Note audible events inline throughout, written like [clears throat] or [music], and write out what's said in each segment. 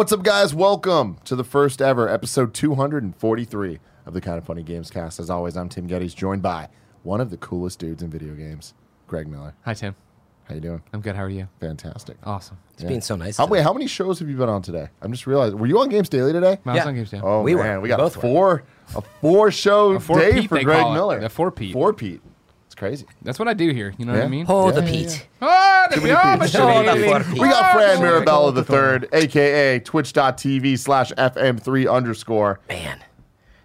What's up, guys? Welcome to the first ever episode 243 of the Kinda Funny Gamescast. As always, I'm Tim Gettys, joined by one of the coolest dudes in video games, Greg Miller. Hi, Tim. How you doing? I'm good. How are you? Fantastic. Awesome. It's being so nice. How, today. wait, how many shows have you been on today? I'm just realizing. Were you on Games Daily today? I was Yeah. on Games Day. Oh We were. man, we We got both were. four a four show A four day Pete, for they Greg call it. Miller. A four Pete. Four Pete. It's crazy. That's what I do here. You know Yeah. what I mean? Oh, Yeah, the Pete. Oh, the, many oh, Pete's. my Too many shitty. Pete's. We got Fran. Mirabella the third, aka twitch.tv slash FM3 underscore. Man.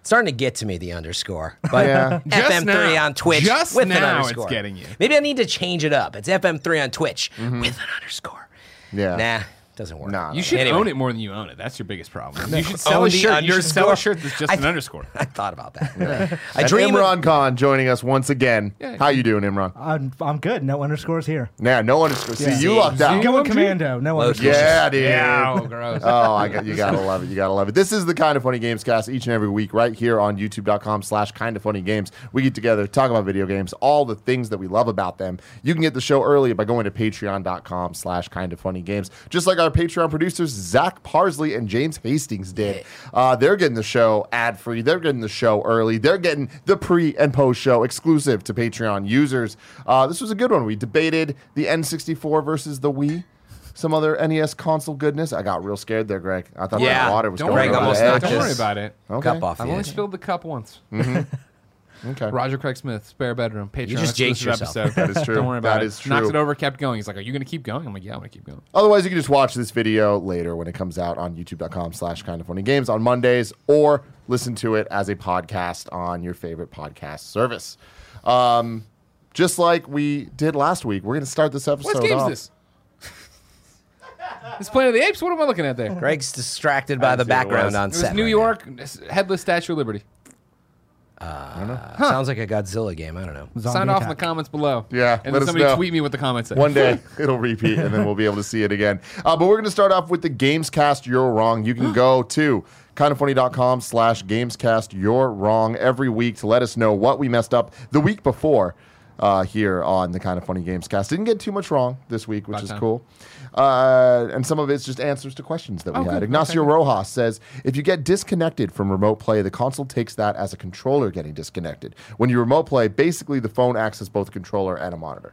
Starting to get to me, the underscore. But Yeah. [laughs] Just FM3 now. on Twitch Just with an now it's underscore. getting you. Maybe I need to change it up. It's FM3 on Twitch Mm-hmm. with an underscore. Yeah. Nah, doesn't work. Nah. You should Anyway. own it more than you own it. That's your biggest problem. You should sell Own a the shirt. You should sell a underscore. shirt that's just I- an underscore. [laughs] I thought about that. I And dream. Imran Khan joining us once again. Yeah. How you doing, Imran? I'm, I'm good. No underscores here. Yeah, no underscore. See, Yeah. you See. lucked out. See? Going OMG. commando. No Low underscores. Yeah, dude. Yeah, oh, gross. [laughs] Oh, I got you. Gotta love it. You gotta love it. This is the Kinda Funny Gamescast each and every week, right here on YouTube.com/slash kind of funny games. We get together, talk about video games, all the things that we love about them. You can get the show early by going to Patreon.com/slash kind of funny games, just like our Patreon producers Zach Parsley and James Hastings did. Uh, they're getting the show ad free. They're getting the show early. They're getting the pre and post show exclusive to Patreon users. Uh, this was a good one. We debated the N64 versus the Wii some other NES console goodness. I got real scared there, Greg. I thought Yeah. my water was Don't going worry, Greg over almost the edge. don't worry about it. Okay. Cup off. I've only edge. spilled the cup once. [laughs] Okay. Roger Craig Smith, spare bedroom, Patreon just jinxed yourself. episode. That is true. Don't worry about That it. is true. Knocked it over, kept going. He's like, "Are you going to keep going?" I'm like, "Yeah, I'm going to keep going." Otherwise, you can just watch this video later when it comes out on youtube.com slash kind of funny games on Mondays or listen to it as a podcast on your favorite podcast service. Um, just like we did last week, we're going to start this episode What game is this? [laughs] This Planet of the Apes. What am I looking at there? Greg's distracted by the didn't see what it background was. on It was set. New right York headless Statue of Liberty. Now. Sounds like a Godzilla game. I don't know. Zombie Sign off in the comments below. Yeah, and let then us somebody know. tweet me what the comments say. One day [laughs] it'll repeat, and then we'll be able to see it again. Uh, but we're going to start off with the Gamescast You're Wrong. You can [gasps] go to kindoffunny.com slash Gamescast You're Wrong every week to let us know what we messed up the week before uh, here on the Kinda Funny Gamescast. Didn't get too much wrong this week, which About is time. cool. Uh, and some of it's just answers to questions that we Oh, had. good. Ignacio Okay. Rojas says if you get disconnected from remote play, the console takes that as a controller getting disconnected. When you remote play, basically the phone acts as both a controller and a monitor.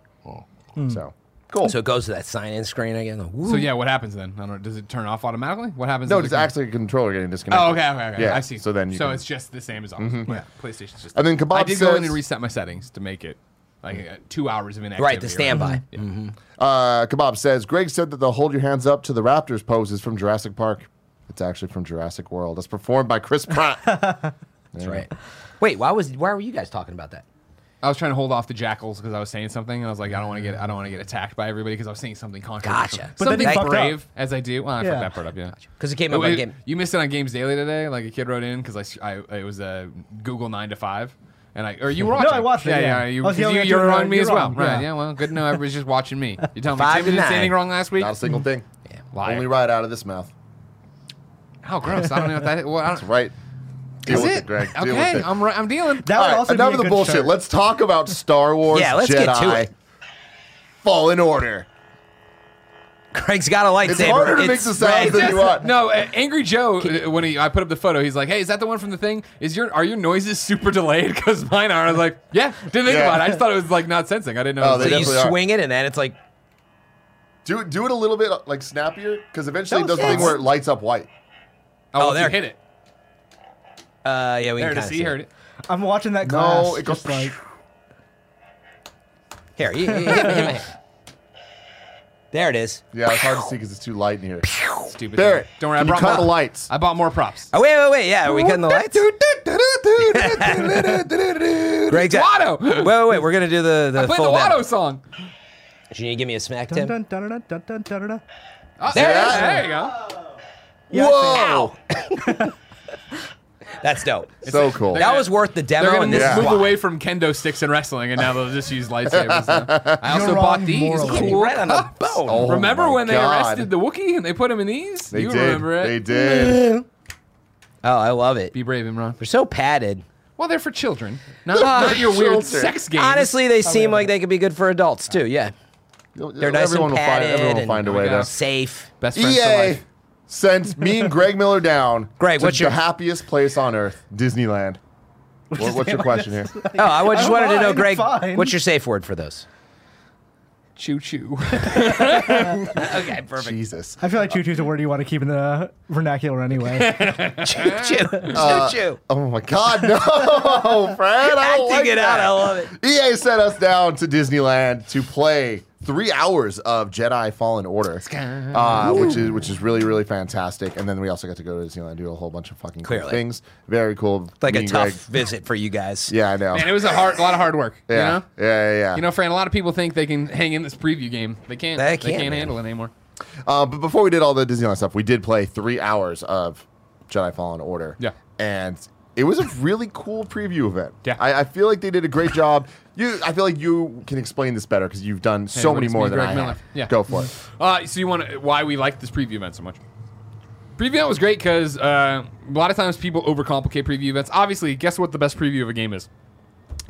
So cool. So it goes to that sign-in screen again. Woo. So yeah, what happens then? I don't know. Does it turn off automatically? What happens? No, it's it- actually a controller getting disconnected. Oh, okay, okay, okay. Yeah, I see. so then you so can- it's just the same as always. Yeah, PlayStation's just. And then Kebab I did go in and reset my settings to make it like uh, two hours of inactivity. right, the standby. Yeah. Uh, Kebab says Greg said that they'll hold your hands up to the Raptors poses from Jurassic Park. It's actually from Jurassic World. It's performed by Chris Pratt. [laughs] That's right. Wait, why was why were you guys talking about that? I was trying to hold off the jackals because I was saying something, and I was like, I don't want to get, I don't want to get attacked by everybody because I was saying something controversial. Gotcha. But then something he fucked brave up. as I do. Well, I Yeah. fucked that part up. Yeah. Because it came But up on wait, game. You missed it on Games Daily today. Like a kid wrote in because I, I, it was a Google nine to five, and I or you were [laughs] No, watching. I watched it, Yeah, yeah. yeah. You, I was 'cause yelling you, at you you, were uh, on me you're as well. wrong, Right? yeah. Yeah. Well, good to know everybody's just watching me. You telling me Five Tim to didn't say nine. anything wrong last week? Not a single thing. Yeah. Liar. Only right out of this mouth. How gross! I don't know what that is. Well, I don't, That's right. Deal is with it? it, Greg. Deal Okay, with it. I'm right. I'm dealing. That All would right, also enough be of the good bullshit. start. Let's talk about Star Wars [laughs] Yeah, let's Jedi get to it. Fallen Order. Craig's got a lightsaber. It's harder to make the sounds than you want. No, uh, Angry Joe. uh, When he, I put up the photo, he's like, "Hey, is that the one from the thing? Is your are your noises super delayed? [laughs] Because mine are." I was like, "Yeah." Didn't think Yeah. about it. I just thought it was like not sensing. I didn't know. Oh, it was they So like- you definitely are. swing it and then it's like Do it. Do it a little bit like snappier, because eventually it does the thing where it lights up white. oh, Oh, once there. you hit it. uh yeah, we There can it kind is. of See, see heard it. I'm watching that class. No, it goes just like [laughs] Here, you, you, hit, me- hit my hand. There it is. Yeah, it's hard to see because it's too light in here. Stupid. Barrett, Don't worry. I brought cut more, the lights? I bought more props. Oh wait, wait, wait. Yeah, are we cutting the lights? Greg's at, Watto. Wait, wait, wait. We're gonna do the the I played full the demo. Watto song. Should you give me a smack, Tim? dun, dun, dun, dun, dun, dun, dun. Oh, There there, it is. there you go. Yeah, Whoa! [laughs] [laughs] That's dope. [laughs] so cool. That was worth the demo. They're demo, gonna and this Yeah. is move away from kendo sticks and wrestling, and now they'll just use lightsabers. now. I also You're bought these morally. Cool right on the cups. bone. Oh remember my when they arrested the Wookiee and they put him in these? They you did. remember it? They did. Oh, I love it. Be brave, Imran. They're so padded. Well, they're for children, not, not [laughs] your weird children. sex games. Honestly, they oh, seem like they could be good for adults too. Yeah, they're nice everyone and will find. padded Everyone will and find a way go. to. safe. best friends for life. Sent me and Greg Miller down. Greg, to what's the your- happiest place on earth, Disneyland. What, what's your question here? Oh, I just I wanted to know, Greg, fine. what's your safe word for those? Choo choo. [laughs] Okay, perfect. Jesus. I feel like choo choo's a word you want to keep in the vernacular anyway. [laughs] choo choo. Uh, choo choo. Oh my God, no, [laughs] Fred! I don't Acting like it out. I that. love it. EA sent us down to Disneyland to play three hours of Jedi Fallen Order, uh, which is which is really really fantastic. And then we also got to go to Disneyland and do a whole bunch of fucking cool Clearly. things. Very cool. Like Me a and tough Greg- visit for you guys. [laughs] Yeah, I know. Man, it was a hard, a lot of hard work. yeah. You know. yeah, yeah, yeah. You know, Fran. A lot of people think they can hang in this preview game. They can't. They They can't, can't, man. handle it anymore. Uh, but before we did all the Disneyland stuff, we did play three hours of Jedi Fallen Order. Yeah. And it was a really cool preview event. Yeah. I, I feel like they did a great job. You, I feel like you can explain this better because you've done so what many more me, than Greg I Miller? have. Yeah. Go for it. Uh, so you want to why we like this preview event so much? Preview event was great because uh, a lot of times people overcomplicate preview events. Obviously, guess what the best preview of a game is?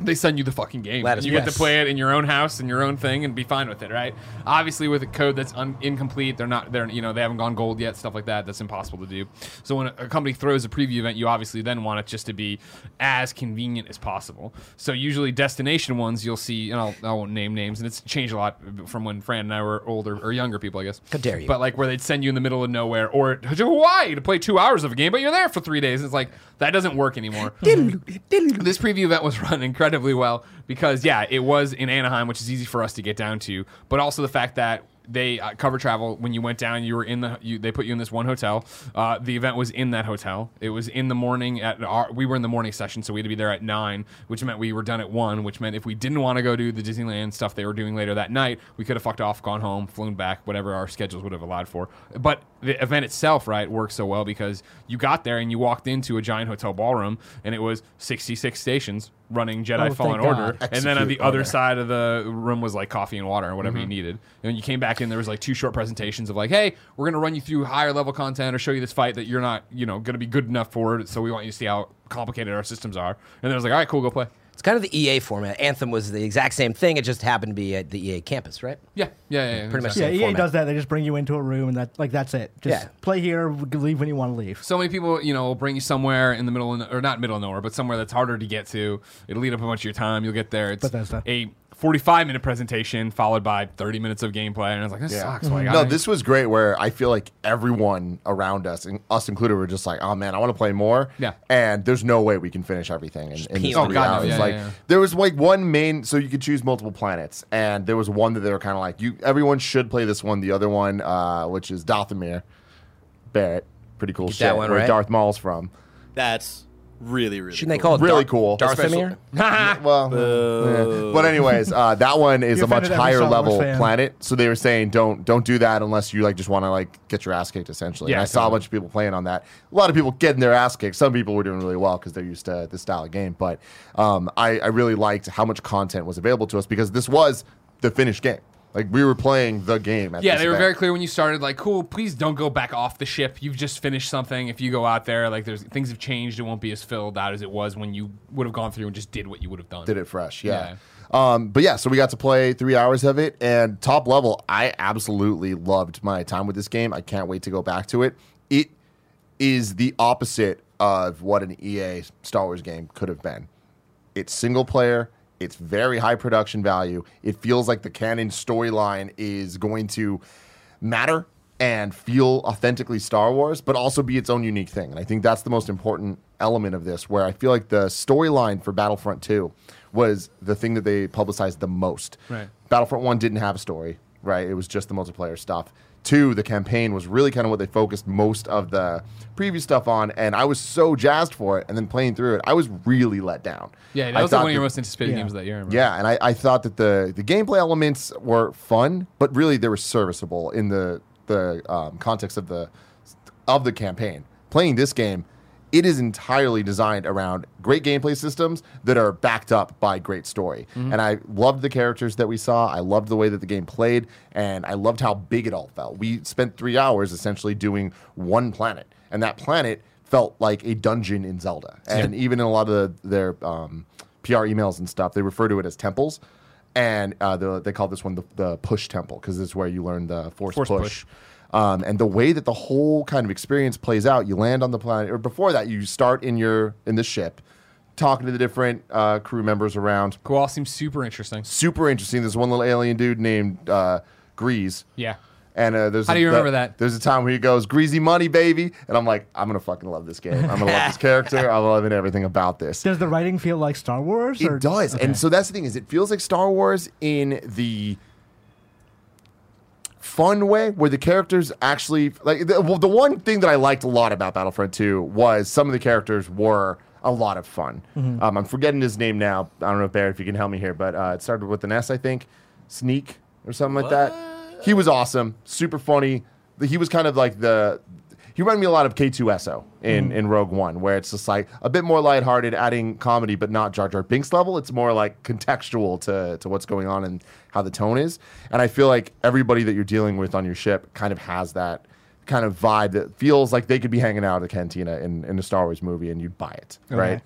They send you the fucking game. And you get to play it in your own house in your own thing and be fine with it, right? Obviously, with a code that's un- incomplete, they're not, they're you know, they haven't gone gold yet, stuff like that. That's impossible to do. So when a, company throws a preview event, you obviously then want it just to be as convenient as possible. So usually destination ones, you'll see, and I'll, I won't name names, and it's changed a lot from when Fran and I were older or younger people, I guess. How dare you. But like where they'd send you in the middle of nowhere or to Hawaii to play two hours of a game, but you're there for three days. It's like that doesn't work anymore. [laughs] this preview event was [laughs] run incredibly well because yeah, it was in Anaheim, which is easy for us to get down to, but also the fact that they uh, cover travel. When you went down you were in the you, they put you in this one hotel. Uh, the event was in that hotel. It was in the morning at our we were in the morning session so we had to be there at 9 which meant we were done at 1 which meant if we didn't want to go do the disneyland stuff they were doing later that night we could have fucked off gone home flown back whatever our schedules would have allowed for. But the event itself right worked so well because you got there and you walked into a giant hotel ballroom and it was 66 stations running jedi Oh, fallen order God. and then on the Execute other side of the room was like coffee and water or whatever you needed. And when you came back in, there was like two short presentations of like, hey, we're gonna run you through higher level content or show you this fight that you're not, you know, gonna be good enough for. So we want you to see how complicated our systems are. And then I was like, all right, cool, go play. It's kind of the EA format. Anthem was the exact same thing. It just happened to be at the EA campus, right? Yeah, yeah, yeah. yeah Pretty much exactly. yeah, EA format. does that. They just bring you into a room and that like that's it. Just Yeah. play here, leave when you want to leave. So many people, you know, will bring you somewhere in the middle, of, or not middle of nowhere, but somewhere that's harder to get to. It'll eat up a bunch of your time. You'll get there. It's Bethesda. a 45 minute presentation followed by 30 minutes of gameplay, and I was like, this Yeah. sucks. Like, No, I- this was great where I feel like everyone around us, and us included, were just like, oh man, I want to play more. Yeah. And there's no way we can finish everything in, in this Oh, three God, no. Yeah, like yeah, yeah. there was like one main so you could choose multiple planets. And there was one that they were kind of like, you everyone should play this one. The other one, uh, which is Dathomir Barrett. Pretty cool Get shit. that one where right. Darth Maul's from. That's really, really Shouldn't they call it Really Dar- cool. Darthamir? [laughs] Well, yeah. but anyways, uh, that one is You a much offended every higher Star Wars level fan. planet. So they were saying don't don't do that unless you like just want to like get your ass kicked essentially. Yeah, and I saw a totally. bunch of people playing on that. A lot of people getting their ass kicked. Some people were doing really well because they're used to this style of game. But um, I, I really liked how much content was available to us because this was the finished game. Like we were playing the game. At Yeah, they were event. very clear when you started. Like, cool, please don't go back off the ship. You've just finished something. If you go out there, like, there's things have changed. It won't be as filled out as it was when you would have gone through and just did what you would have done. did it fresh. Yeah. Um, but yeah, so we got to play three hours of it, and top level, I absolutely loved my time with this game. I can't wait to go back to it. It is the opposite of what an EA Star Wars game could have been. It's single player. It's very high production value. It feels like the canon storyline is going to matter and feel authentically Star Wars, but also be its own unique thing. And I think that's the most important element of this, where I feel like the storyline for Battlefront 2 was the thing that they publicized the most. Right. Battlefront 1 didn't have a story, right? It was just the multiplayer stuff. Two, the campaign was really kind of what they focused most of the previous stuff on, and I was so jazzed for it. And then playing through it, I was really let down. Yeah, that I was like thought one of your most anticipated Yeah. games of that year. I remember. yeah, and I, I thought that the the gameplay elements were fun, but really they were serviceable in the the um, context of the of the campaign. Playing this game, it is entirely designed around great gameplay systems that are backed up by great story. And I loved the characters that we saw. I loved the way that the game played, and I loved how big it all felt. We spent three hours essentially doing one planet, and that planet felt like a dungeon in Zelda. And even in a lot of the, their um, PR emails and stuff, they refer to it as temples. And uh, the, they call this one the, the push temple because this is where you learn the force, Force push. push. Um, and the way that the whole kind of experience plays out, you land on the planet, or before that, you start in your in the ship, talking to the different uh, crew members around. Cool. All seems super interesting. Super interesting. There's one little alien dude named uh, Greez. Yeah. And uh, there's How a- do you remember that? There's a time where he goes, "Greasy money, baby," and I'm like, I'm gonna fucking love this game. I'm gonna love this [laughs] character. I'm loving everything about this. Does the writing feel like Star Wars? or- It does, Okay. and so that's the thing is, it feels like Star Wars in the fun way, where the characters actually like. The, well, the one thing that I liked a lot about Battlefront 2 was some of the characters were a lot of fun. Mm-hmm. Um, I'm forgetting his name now. I don't know, Barrett, if you can help me here, but uh, it started with an S, I think, Sneak or something like that. He was awesome, super funny. He was kind of like the. He reminded me a lot of K2SO in, mm. in Rogue One, where it's just like a bit more lighthearted, adding comedy, but not Jar Jar Binks level. It's more like contextual to, to what's going on and how the tone is. And I feel like everybody that you're dealing with on your ship kind of has that kind of vibe that feels like they could be hanging out at a cantina in, in a Star Wars movie and you'd buy it, right?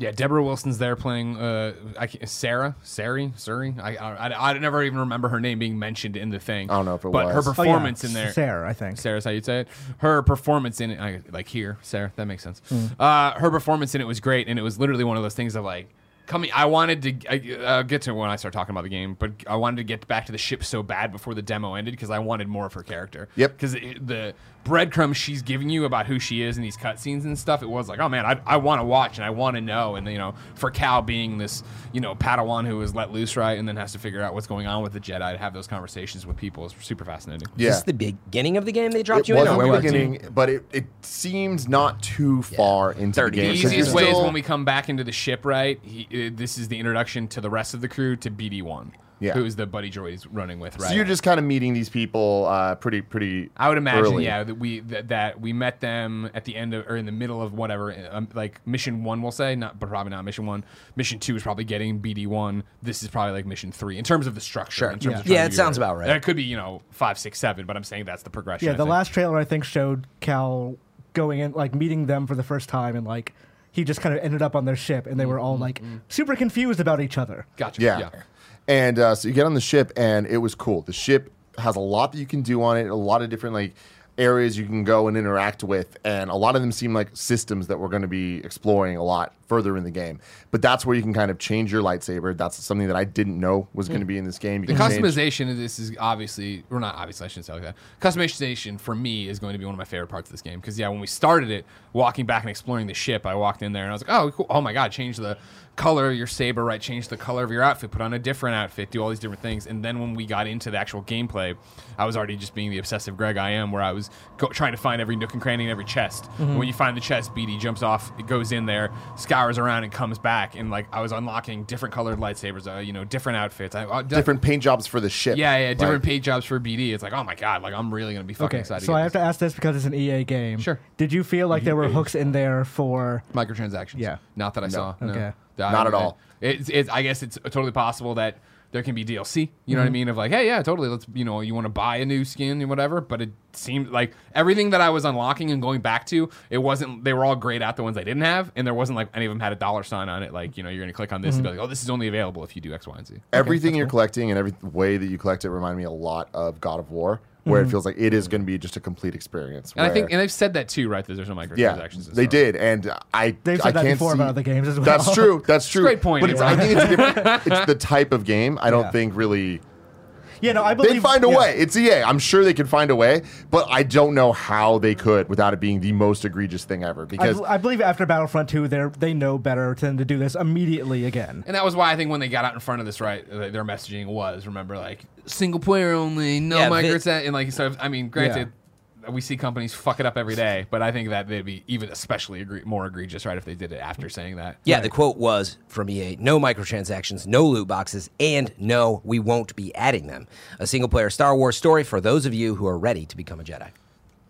Yeah, Debra Wilson's there playing uh, I can't, Sarah, Sari, Suri. I, I, I never even remember her name being mentioned in the thing. I don't know if it but was. But her Oh, yeah. performance in there. Sarah, I think. Sarah's how you'd say it. Her performance in it, I, like here, Sarah, that makes sense. Hmm. Uh, her performance in it was great, and it was literally one of those things of like, coming. I wanted to I, uh, get to when I start talking about the game, but I wanted to get back to the ship so bad before the demo ended because I wanted more of her character. Yep. Because the breadcrumbs she's giving you about who she is in these cutscenes and stuff, it was like, oh man, I, I want to watch and I want to know. And you know, for Cal being this, you know, Padawan who was let loose right, and then has to figure out what's going on with the Jedi to have those conversations with people is super fascinating. Yeah. Is this the beginning of the game they dropped It you was in? in or the where was it? beginning, but it, it seemed not too far into the 30 game. The easiest you're way is when we come back into the ship, right? He, uh, this is the introduction to the rest of the crew to BD1, Yeah. who is the buddy droid he's running with, right? So you're just kind of meeting these people uh, pretty, pretty. I would imagine, early. yeah, that we that, that we met them at the end of or in the middle of whatever, um, like mission one, we'll say, not but probably not mission one. Mission two is probably getting BD one. This is probably like mission three in terms of the structure. Sure. In terms Yeah. of Yeah, it do sounds about right. That could be you know five, six, seven, but I'm saying that's the progression. Yeah, the last trailer I think showed Cal going in, like meeting them for the first time, and like he just kind of ended up on their ship, and they were all like super confused about each other. Gotcha. Yeah. yeah. And uh, so you get on the ship, and it was cool. The ship has a lot that you can do on it, a lot of different like areas you can go and interact with, and a lot of them seem like systems that we're going to be exploring a lot further in the game. But that's where you can kind of change your lightsaber. That's something that I didn't know was going to be in this game. You The can change- customization of this is obviously, or not obviously, I shouldn't say like that. Customization for me is going to be one of my favorite parts of this game because yeah, when we started it, walking back and exploring the ship, I walked in there and I was like, oh, cool. oh my god, change the color of your saber, right? Change the color of your outfit, put on a different outfit, do all these different things. And then when we got into the actual gameplay, I was already just being the obsessive Greg I am, where I was go- trying to find every nook and cranny in every chest. Mm-hmm. When you find the chest, BD jumps off, it goes in there, scours around, and comes back. And like I was unlocking different colored lightsabers, uh, you know, different outfits. I, uh, different paint jobs for the ship. yeah, yeah, different right? paid jobs for BD. It's like, oh my god, like I'm really gonna be fucking Okay, excited. so I get have to ask this because it's an EA game. Sure. Did you feel like there were hooks in there for? microtransactions. Yeah. not that I saw. No. Okay. I- Not at all. It's, it's, I guess it's totally possible that there can be DLC. You know what I mm-hmm. mean? Of like, hey, yeah, totally. Let's, you know, you want to buy a new skin and whatever. But it seemed like everything that I was unlocking and going back to, it wasn't. They were all grayed out. The ones I didn't have, and there wasn't like any of them had a dollar sign on it. Like, you know, you're gonna click on this and be mm-hmm. like, oh, this is only available if you do X, Y, and Z. Everything you're collecting and every way that you collect it remind me a lot of God of War, where it mm-hmm. feels like it is going to be just a complete experience. And I think, and they've said that too, right? That there's no microtransactions. yeah, they stuff. did, and I They've I said that can't before see, about other games as well. That's true. That's true. great point, But it's, I think it's different. [laughs] it's the type of game. I don't Yeah. think really. Yeah, no, I believe They'd find a yeah. way. It's EA. I'm sure they could find a way, but I don't know how they could without it being the most egregious thing ever. I, Because bel- I believe after Battlefront 2, they they know better than to do this immediately again. And that was why I think when they got out in front of this, right, uh, their messaging was remember like single player only, no Yeah, microtransactions, and like so. I mean, granted, we see companies fuck it up every day, but I think that they'd be even especially egre- more egregious, right, if they did it after saying that. Yeah, the quote was from EA no microtransactions, no loot boxes, and no, we won't be adding them. A single player Star Wars story for those of you who are ready to become a Jedi.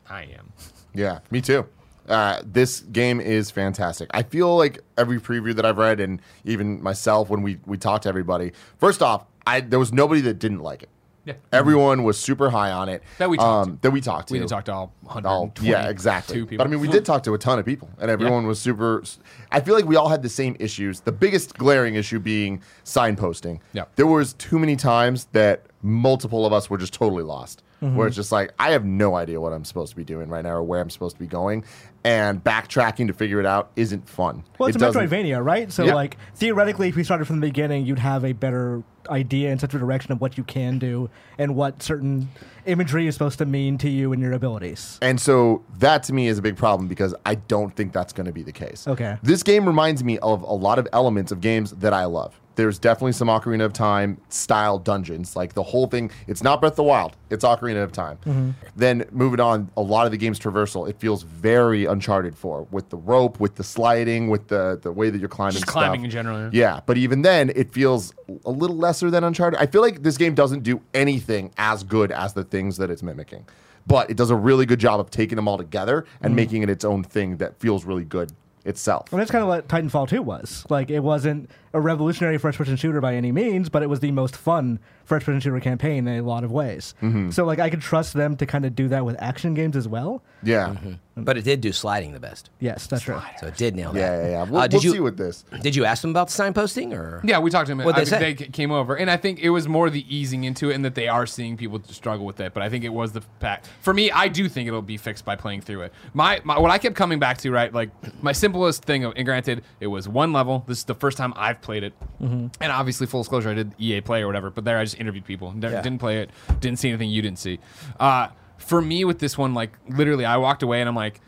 I am. Yeah, me too. Uh, this game is fantastic. I feel like every preview that I've read, and even myself when we we talked to everybody. First off, I there was nobody that didn't like it. Yeah. Everyone was super high on it. That we talked to. That we talked to. We didn't talk to all all 120 yeah exactly two people. but i mean we did talk to a ton of people and everyone was super i feel like we all had the same issues the biggest glaring issue being signposting Yeah. there was too many times that multiple of us were just totally lost Mm-hmm. where it's just like i have no idea what i'm supposed to be doing right now or where i'm supposed to be going and backtracking to figure it out isn't fun Well, it's It a Metroidvania, right? So, Yeah. like, theoretically, if you started from the beginning, you'd have a better idea in such a direction of what you can do and what certain imagery is supposed to mean to you and your abilities. And so that to me is a big problem because I don't think that's going to be the case. Okay. This game reminds me of a lot of elements of games that I love. There's definitely some Ocarina of Time style dungeons. Like the whole thing, it's not Breath of the Wild, it's Ocarina of Time. Mm-hmm. Then moving on, a lot of the game's traversal, it feels very Uncharted for with the rope, with the sliding, with the, the way that you're climbing Just stuff. climbing in general, yeah. Yeah, but even then, it feels a little lesser than Uncharted. I feel like this game doesn't do anything as good as the things that it's mimicking, but it does a really good job of taking them all together and making it its own thing that feels really good itself. And that's kind of what Titanfall 2 was. Like, it wasn't a revolutionary first person shooter by any means, but it was the most fun first person shooter campaign in a lot of ways. Mm-hmm. So, like, I could trust them to kind of do that with action games as well. Yeah, But it did do sliding the best. Yes, that's true. So it did nail that. yeah, yeah. yeah. We'll, Uh, did we'll you, see with this. Did you ask them about the signposting or? Yeah, we talked to them. What'd I they think say? they came over, and I think it was more the easing into it, and that they are seeing people struggle with it. But I think it was the fact. For me, I do think it'll be fixed by playing through it. My, my what I kept coming back to, right? Like my simplest thing. And granted, it was one level. This is the first time I've played it, and obviously, full disclosure, I did EA Play or whatever. But there, I just interviewed people. Never, Yeah. Didn't play it. Didn't see anything you didn't see. Uh, for me, with this one, like literally, I walked away and I'm like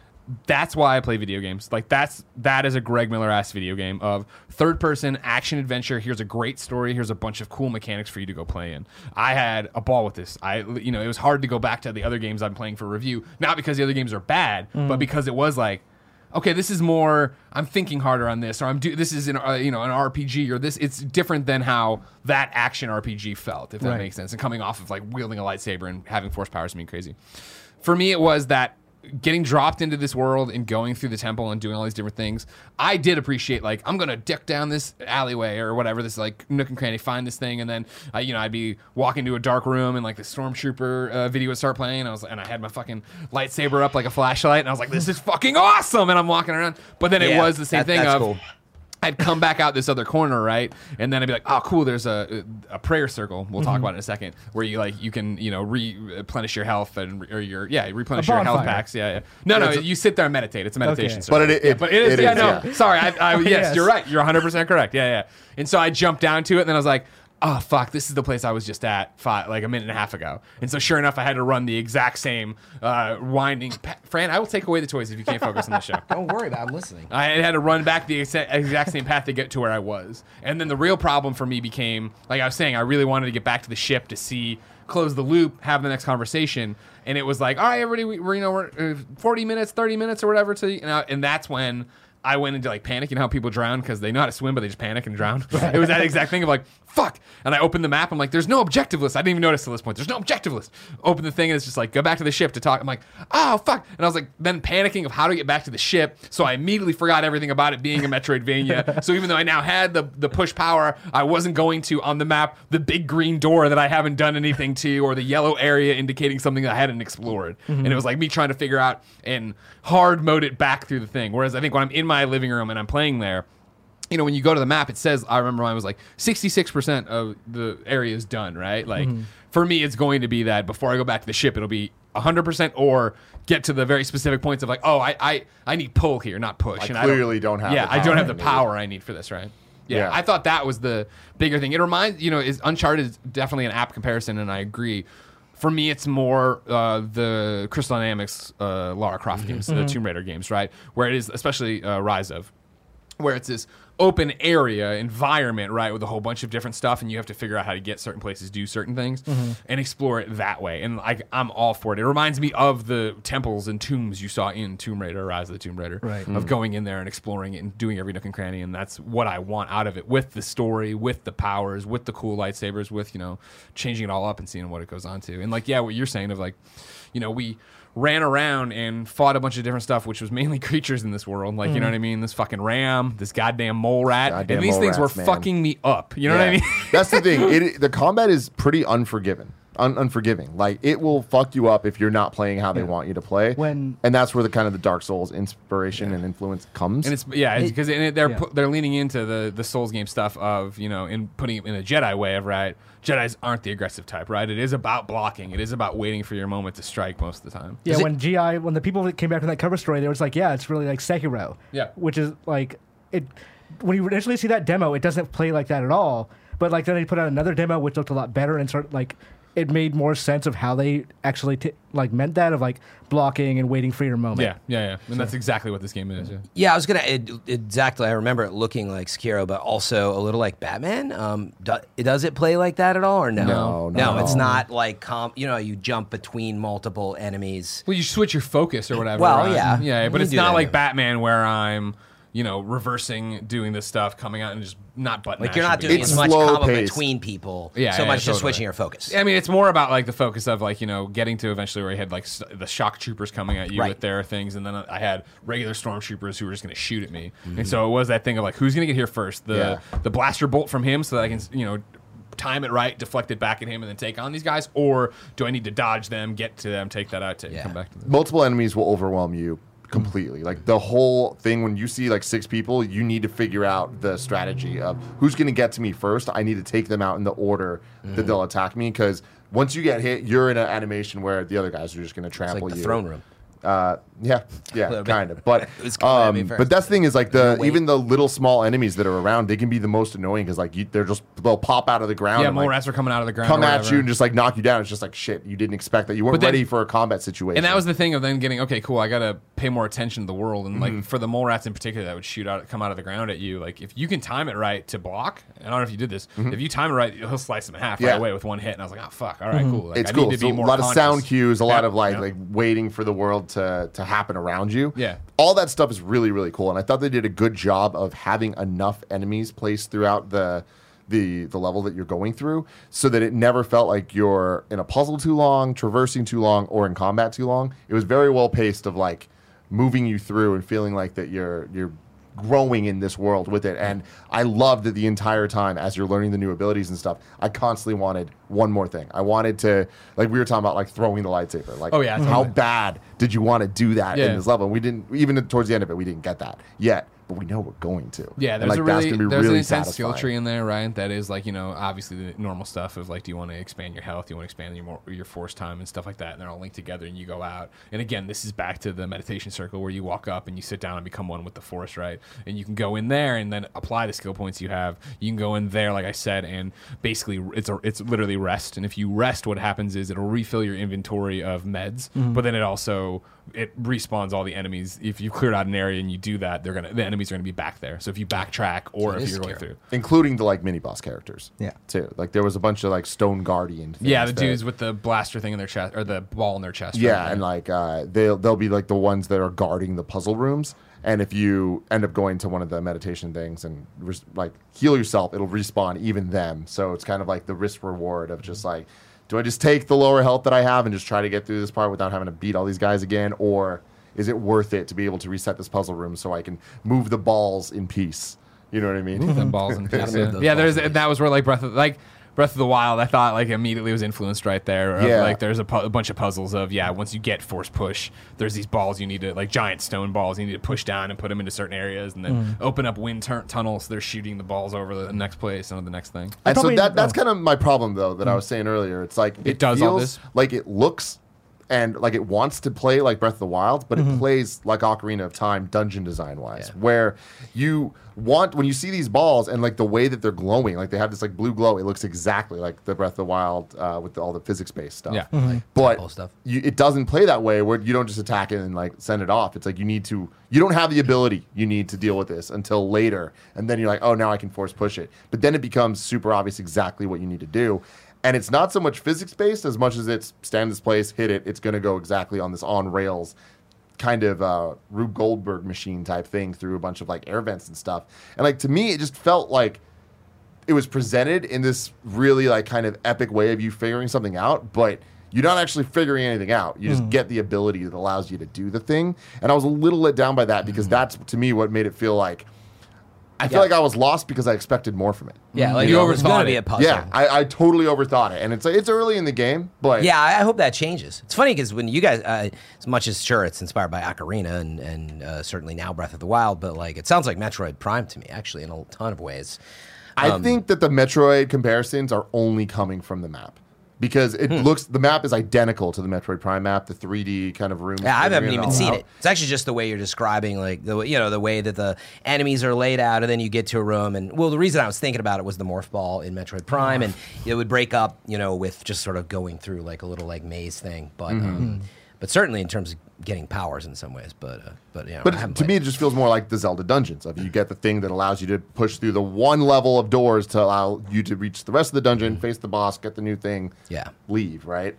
that's why I play video games. Like that's that is a Greg Miller ass video game of third person action adventure. Here's a great story. Here's a bunch of cool mechanics for you to go play in. I had a ball with this. I you know it was hard to go back to the other games I'm playing for review. Not because the other games are bad, but because it was like. Okay, this is more. I'm thinking harder on this, or I'm do. This is an uh, you know an RPG, or this. It's different than how that action RPG felt, if that Right. makes sense. And coming off of like wielding a lightsaber and having force powers mean crazy. For me, it was that getting dropped into this world and going through the temple and doing all these different things, I did appreciate like I'm gonna duck down this alleyway or whatever this like nook and cranny, find this thing, and then uh, you know I'd be walking to a dark room and like the stormtrooper uh, video would start playing. And I was like and I had my fucking lightsaber up like a flashlight, and I was like, this is fucking awesome, and I'm walking around. But then it was the same that- thing that's of. cool. I'd come back out this other corner, right, and then I'd be like, "Oh, cool! There's a a prayer circle. We'll talk about it in a second, where you like you can you know replenish your health and or your yeah replenish your health packs. Yeah, yeah. No, no, you sit there and meditate. It's a meditation. Okay. circle. But it- Yeah, it- but it is. it yeah, is, no. yeah. Sorry, I, I, yes, [laughs] Yes. you're right. You're 100 percent correct. Yeah, yeah. And so I jumped down to it, and then I was like. Oh fuck! This is the place I was just at five, like a minute and a half ago, and so sure enough, I had to run the exact same uh, winding. Pa- Fran, I will take away the toys if you can't focus on the show. Don't worry about. it, I'm listening. I had to run back the exact, exact same path to get to where I was. And then the real problem for me became, like I was saying, I really wanted to get back to the ship to see, close the loop, have the next conversation. And it was like, all right, everybody, we, we're, you know, we're uh, 40 minutes, 30 minutes or whatever. To, you know, and that's when I went into like panic. You know how people drown because they know how to swim, but they just panic and drown? It was that exact thing of like, fuck. And I open the map. I'm like, there's no objective list. I didn't even notice till this point. There's no objective list. Open the thing and it's just like, go back to the ship to talk. I'm like, oh, fuck. And I was like, then panicking of how to get back to the ship. So I immediately forgot everything about it being a Metroidvania. [laughs] so even though I now had the, the push power, I wasn't going to on the map the big green door that I haven't done anything to or the yellow area indicating something that I hadn't explored. Mm-hmm. And it was like me trying to figure out and hard mode it back through the thing. Whereas I think when I'm in my living room and I'm playing there, you know, when you go to the map, it says, I remember when I was like 66% of the area is done, right? Like, for me, it's going to be that before I go back to the ship, it'll be 100% or get to the very specific points of like, oh, I I, I need pull here, not push. I and clearly don't have Yeah, the I don't have the power I need for this, right? Yeah, Yeah. I thought that was the bigger thing. It reminds, you know, is Uncharted is definitely an app comparison, and I agree. For me, it's more uh, the Crystal Dynamics uh, Lara Croft games, the Tomb Raider games, right? Where it is, especially uh, Rise of, where it's this open area environment, right, with a whole bunch of different stuff, and you have to figure out how to get certain places, do certain things, mm-hmm. and explore it that way. And like, I'm all for it. It reminds me of the temples and tombs you saw in Tomb Raider, Rise of the Tomb Raider, Right. of mm-hmm. going in there and exploring it and doing every nook and cranny. And that's what I want out of it, with the story, with the powers, with the cool lightsabers, with you know, changing it all up and seeing what it goes on to. And like, yeah, what you're saying of like, you know, we ran around and fought a bunch of different stuff, which was mainly [laughs] creatures in this world. Like, you know mm-hmm. what I mean? This fucking ram, this goddamn mole rat. Goddamn and these mole things rats, were man. fucking me up. You know what I mean? That's the thing. [laughs] It, the combat is pretty unforgiving. un- unforgiving. Like it will fuck you up if you're not playing how they want you to play. When- and that's where the kind of the Dark Souls inspiration and influence comes. And it's yeah, because they're yeah. pu- they're leaning into the the Souls game stuff of you know in putting it in a Jedi way of right. Jedi's aren't the aggressive type, right? It is about blocking. It is about waiting for your moment to strike most of the time. Yeah, Does it- when GI, when the people that came back from that cover story, they was like, yeah, it's really like Sekiro. Yeah. Which is like, it. When you initially see that demo, it doesn't play like that at all. But like then they put out another demo which looked a lot better and sort of like it made more sense of how they actually t- like meant that of like blocking and waiting for your moment. Yeah, yeah, yeah. And that's exactly what this game is. Yeah. Yeah, I was gonna it, exactly. I remember it looking like Sekiro, but also a little like Batman. Um, do, does it play like that at all, or no? No, no. it's not like com. You know, you jump between multiple enemies. Well, you switch your focus or whatever. Well, right? yeah. yeah, but can it's not like yeah. Batman where I'm you know reversing, doing this stuff, coming out and just not button. Like you're not doing It's as much slow combo paced. between people. Yeah, so yeah, much just totally. switching your focus. I mean, it's more about like the focus of like you know getting to eventually where I had like s- the shock troopers coming at you Right. with their things, and then I had regular stormtroopers who were just going to shoot at me, Mm-hmm. and so it was that thing of like who's going to get here first, the Yeah. the blaster bolt from him, so that I can you know time it right, deflect it back at him, and then take on these guys, or do I need to dodge them, get to them, take that out, to Yeah. come back to them? multiple enemies will overwhelm you Mm-hmm. completely. Like the whole thing when you see like six people, you need to figure out the strategy of who's going to get to me first. I need to take them out in the order that they'll mm-hmm. attack me because once you get hit, you're in an animation where the other guys are just going to It's trample like the you. throne room. Uh, yeah, yeah, [laughs] kind of. But [laughs] It was coming at me um, but that's the thing is like the Wait. even the little small enemies that are around, they can be the most annoying because like you, they're just they'll pop out of the ground. Yeah, and, more like, rats are coming out of the ground. come at you and just like knock you down. It's just like shit. You didn't expect that. You weren't then- ready for a combat situation. And that was the thing of then getting okay, cool. I gotta pay more attention to the world, and Mm-hmm. like for the mole rats in particular that would shoot out, come out of the ground at you. Like if you can time it right to block, and I don't know if you did this. If you time it right, he'll slice them in half Mm-hmm. Yeah. right away with one hit. And I was like, oh fuck, all right, cool. Like, it's I cool. Need to So be a more lot of sound cues, a lot Yeah, of like yeah. like waiting for the world to to happen around you. Yeah. all that stuff is really really cool, and I thought they did a good job of having enough enemies placed throughout the. The, the level that you're going through so that it never felt like you're in a puzzle too long traversing too long or in combat too long it was very well paced of like moving you through and feeling like that you're you're growing in this world with it. And i loved that the entire time as you're learning the new abilities and stuff. I constantly wanted one more thing. I wanted to like we were talking about like throwing the lightsaber. Like Oh, yeah, how bad did you want to do that Yeah. in this level? We didn't even towards the end of it we didn't get that yet but we know we're going to Yeah, And, there's like, a that's really there's really an intense skill tree in there, right? That is like you know obviously the normal stuff of like do you want to expand your health, do you want to expand your more, your force time and stuff like that, and they're all linked together, and you go out. And again, this is back to the meditation circle where you walk up and you sit down and become one with the force, right? And you can go in there and then apply the skill points you have. You can go in there, like I said, and basically it's a, it's literally rest. And if you rest, what happens is it'll refill your inventory of meds, mm-hmm. but then it also it respawns all the enemies. If you cleared out an area and you do that, they're gonna the enemies are gonna be back there. So if you backtrack or So if is you're going scary. through, including the like mini boss characters Yeah. too like there was a bunch of like stone guardian things yeah, the that- dudes with the blaster thing in their chest or the ball in their chest. Yeah, right? and like uh, they'll they'll be like the ones that are guarding the puzzle rooms. And if you end up going to one of the meditation things and res- like heal yourself, it'll respawn even them. So it's kind of like the risk reward of just like, do I just take the lower health that I have and just try to get through this part without having to beat all these guys again, or is it worth it to be able to reset this puzzle room so I can move the balls in peace? You know what I mean? Move them [laughs] balls in peace. Yeah, yeah balls there's in peace. that was where like Breath of like Breath of the Wild. I thought like immediately was influenced right there. Of, Yeah. like there's a, pu- a bunch of puzzles of yeah. Once you get force push, there's these balls you need to like giant stone balls you need to push down and put them into certain areas, and then mm. open up wind tur- tunnels. They're shooting the balls over the next place and the next thing. And so that that's oh. kind of my problem though that I mm. was saying earlier. It's like it, does all this? like it looks and like it wants to play like Breath of the Wild, but it plays like Ocarina of Time dungeon design wise, Yeah. where you want when you see these balls and like the way that they're glowing, like they have this like blue glow, it looks exactly like the Breath of the Wild uh, with all the physics based stuff. Yeah. But stuff. You, it doesn't play that way where you don't just attack it and like send it off. It's like you need to you don't have the ability you need to deal with this until later. And then you're like, oh now I can force push it. But then it becomes super obvious exactly what you need to do. And it's not so much physics based as much as it's stand this place, hit it, it's gonna go exactly on this on rails kind of uh, Rube Goldberg machine type thing through a bunch of like air vents and stuff. And like to me, it just felt like it was presented in this really like kind of epic way of you figuring something out, but you're not actually figuring anything out. You just get the ability that allows you to do the thing. And I was a little let down by that because that's to me what made it feel like I feel Yeah. like I was lost because I expected more from it. Yeah, like You it was overthought going to be it. a puzzle. Yeah, I, I totally overthought it, and it's it's early in the game, but Yeah, I I hope that changes. It's funny because when you guys, uh, as much as sure it's inspired by Ocarina and, and uh, certainly now Breath of the Wild, but like it sounds like Metroid Prime to me, actually, in a ton of ways. I Um, think that the Metroid comparisons are only coming from the map because it Hmm. looks the map is identical to the Metroid Prime map, the 3D kind of room. Yeah, I haven't even seen out. it. It's actually just the way you're describing, like the way- you know the way that the enemies are laid out, and then you get to a room. And well, the reason I was thinking about it was the morph ball in Metroid Prime, and it would break up, you know, with just sort of going through like a little like maze thing. But Mm-hmm. um, but certainly in terms of getting powers in some ways. But uh, but know, But to played me, it. just feels more like the Zelda dungeons. Of you get the thing that allows you to push through the one level of doors to allow you to reach the rest of the dungeon, face the boss, get the new thing, Yeah. leave. Right.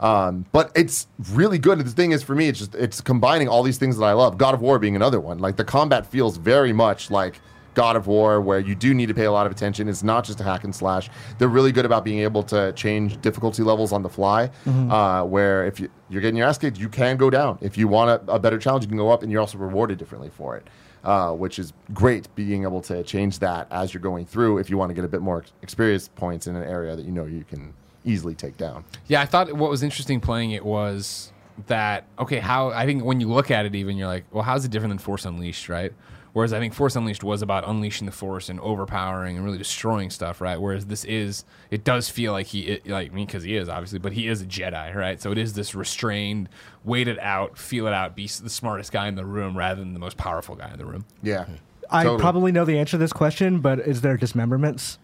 Um, but it's really good. The thing is, for me, it's just it's combining all these things that I love. God of War being another one. Like the combat feels very much like God of War, where you do need to pay a lot of attention. It's not just a hack and slash. They're really good about being able to change difficulty levels on the fly. Uh, where if you, you're getting your ass kicked, you can go down. If you want a, a better challenge, you can go up, and you're also rewarded differently for it. Uh, which is great, being able to change that as you're going through. If you want to get a bit more experience points in an area that you know you can easily take down. Yeah, I thought what was interesting playing it was that okay, how I think when you look at it, even you're like, well, how's it different than Force Unleashed, right? Whereas I think Force Unleashed was about unleashing the Force and overpowering and really destroying stuff, right? Whereas this is, it does feel like he, it, like me, because he is obviously, but he is a Jedi, right? So it is this restrained, wait it out, feel it out, be the smartest guy in the room rather than the most powerful guy in the room. Yeah, I totally. probably know the answer to this question, but is there dismemberments?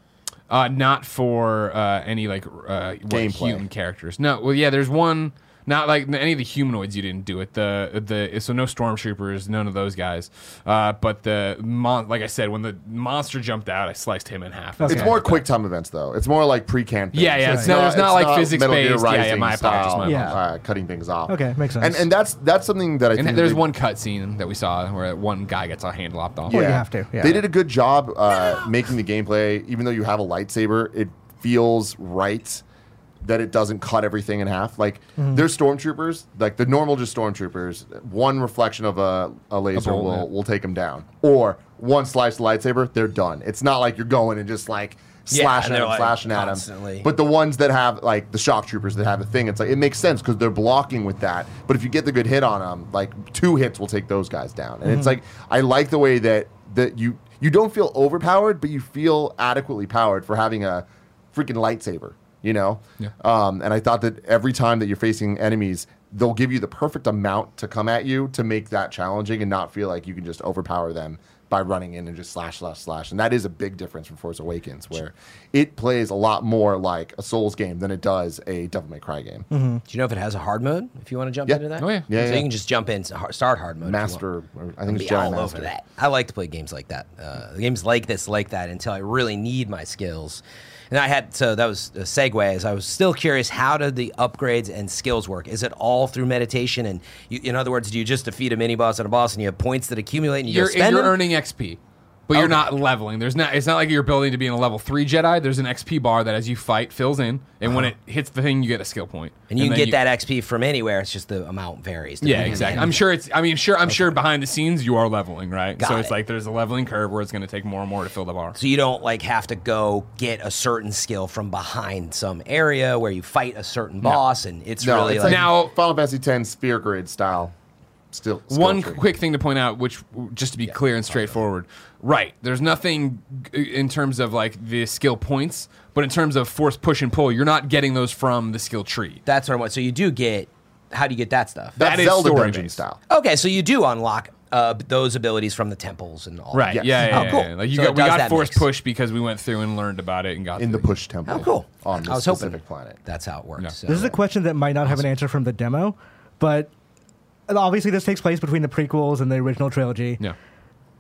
Uh, not for uh, any like uh, what, human characters. No, well, yeah, there's one. Not like any of the humanoids. You didn't do it. The the so no stormtroopers, none of those guys. Uh, but the mon- like I said, when the monster jumped out, I sliced him in half. It's more quick time events though. It's more like pre-campaign. Yeah, yeah, It's it's not- it's not like physics Metal Gear based. Yeah, yeah, Rising my apologies, style, my apologies. uh, cutting things off. Okay, makes sense. And and that's that's something that I And think there's they- one cutscene that we saw where one guy gets a hand lopped off. Well, you have to, yeah. They did a good job uh, making the gameplay, even though you have a lightsaber, it feels right that it doesn't cut everything in half. Like Mm-hmm. there's stormtroopers, like the normal just stormtroopers. One reflection of a, a laser bolt, will yeah. will take them down, or one slice of lightsaber, they're done. It's not like you're going and just like Yeah, slashing and at them, like, slashing at them. But the ones that have like the shock troopers that have a thing, it's like it makes sense because they're blocking with that. But if you get the good hit on them, like two hits will take those guys down. And it's like I like the way that that you you don't feel overpowered, but you feel adequately powered for having a freaking lightsaber. You know, Yeah. um, and I thought that every time that you're facing enemies, they'll give you the perfect amount to come at you to make that challenging and not feel like you can just overpower them by running in and just slash, slash, slash. And that is a big difference from Force Awakens, where it plays a lot more like a Souls game than it does a Devil May Cry game. Do you know if it has a hard mode? If you want to jump Yeah. into that, Oh, yeah. Yeah, so yeah. you can just jump in, start hard mode. if you want. Master, or I think be it's Jedi all Master. over that. I like to play games like that. Uh, games like this, like that, until I really need my skills. And I had so that was a segue. As I was still curious, how did the upgrades and skills work? Is it all through meditation? And you, in other words, do you just defeat a mini boss and a boss, and you have points that accumulate, and you You're, spend you're them? earning XP, but you're Okay. not leveling. There's not. It's not like you're building to be in a level three Jedi. There's an XP bar that as you fight fills in, and when it hits the thing, you get a skill point. Uh-huh. and you can then get that XP from anywhere. It's just the amount varies. Yeah, exactly. I'm sure it's. I mean, sure. I'm sure behind the scenes you are leveling, right? Got so it's it. like there's a leveling curve where it's going to take more and more to fill the bar. So you don't like have to go get a certain skill from behind some area where you fight a certain boss, and it's No, really it's like like Now- Final Fantasy X sphere grid style. Still, skill One tree. quick thing to point out, which just to be clear and straightforward, right? There's nothing in terms of like the skill points, but in terms of force push and pull, you're not getting those from the skill tree. that's what I want. So you do get. How do you get that stuff? That's that is Zelda story dungeon style. Okay, so you do unlock uh, those abilities from the temples and all. Right? Yes. Yeah. Yeah. Oh, yeah, cool. yeah. Like you So got, we got force mix. push because we went through and learned about it and got In the through. push temple. Oh, cool. On the I was hoping specific planet. That's how it works. Yeah. So- This is a question that might not have an answer from the demo, but obviously this takes place between the prequels and the original trilogy. Yeah.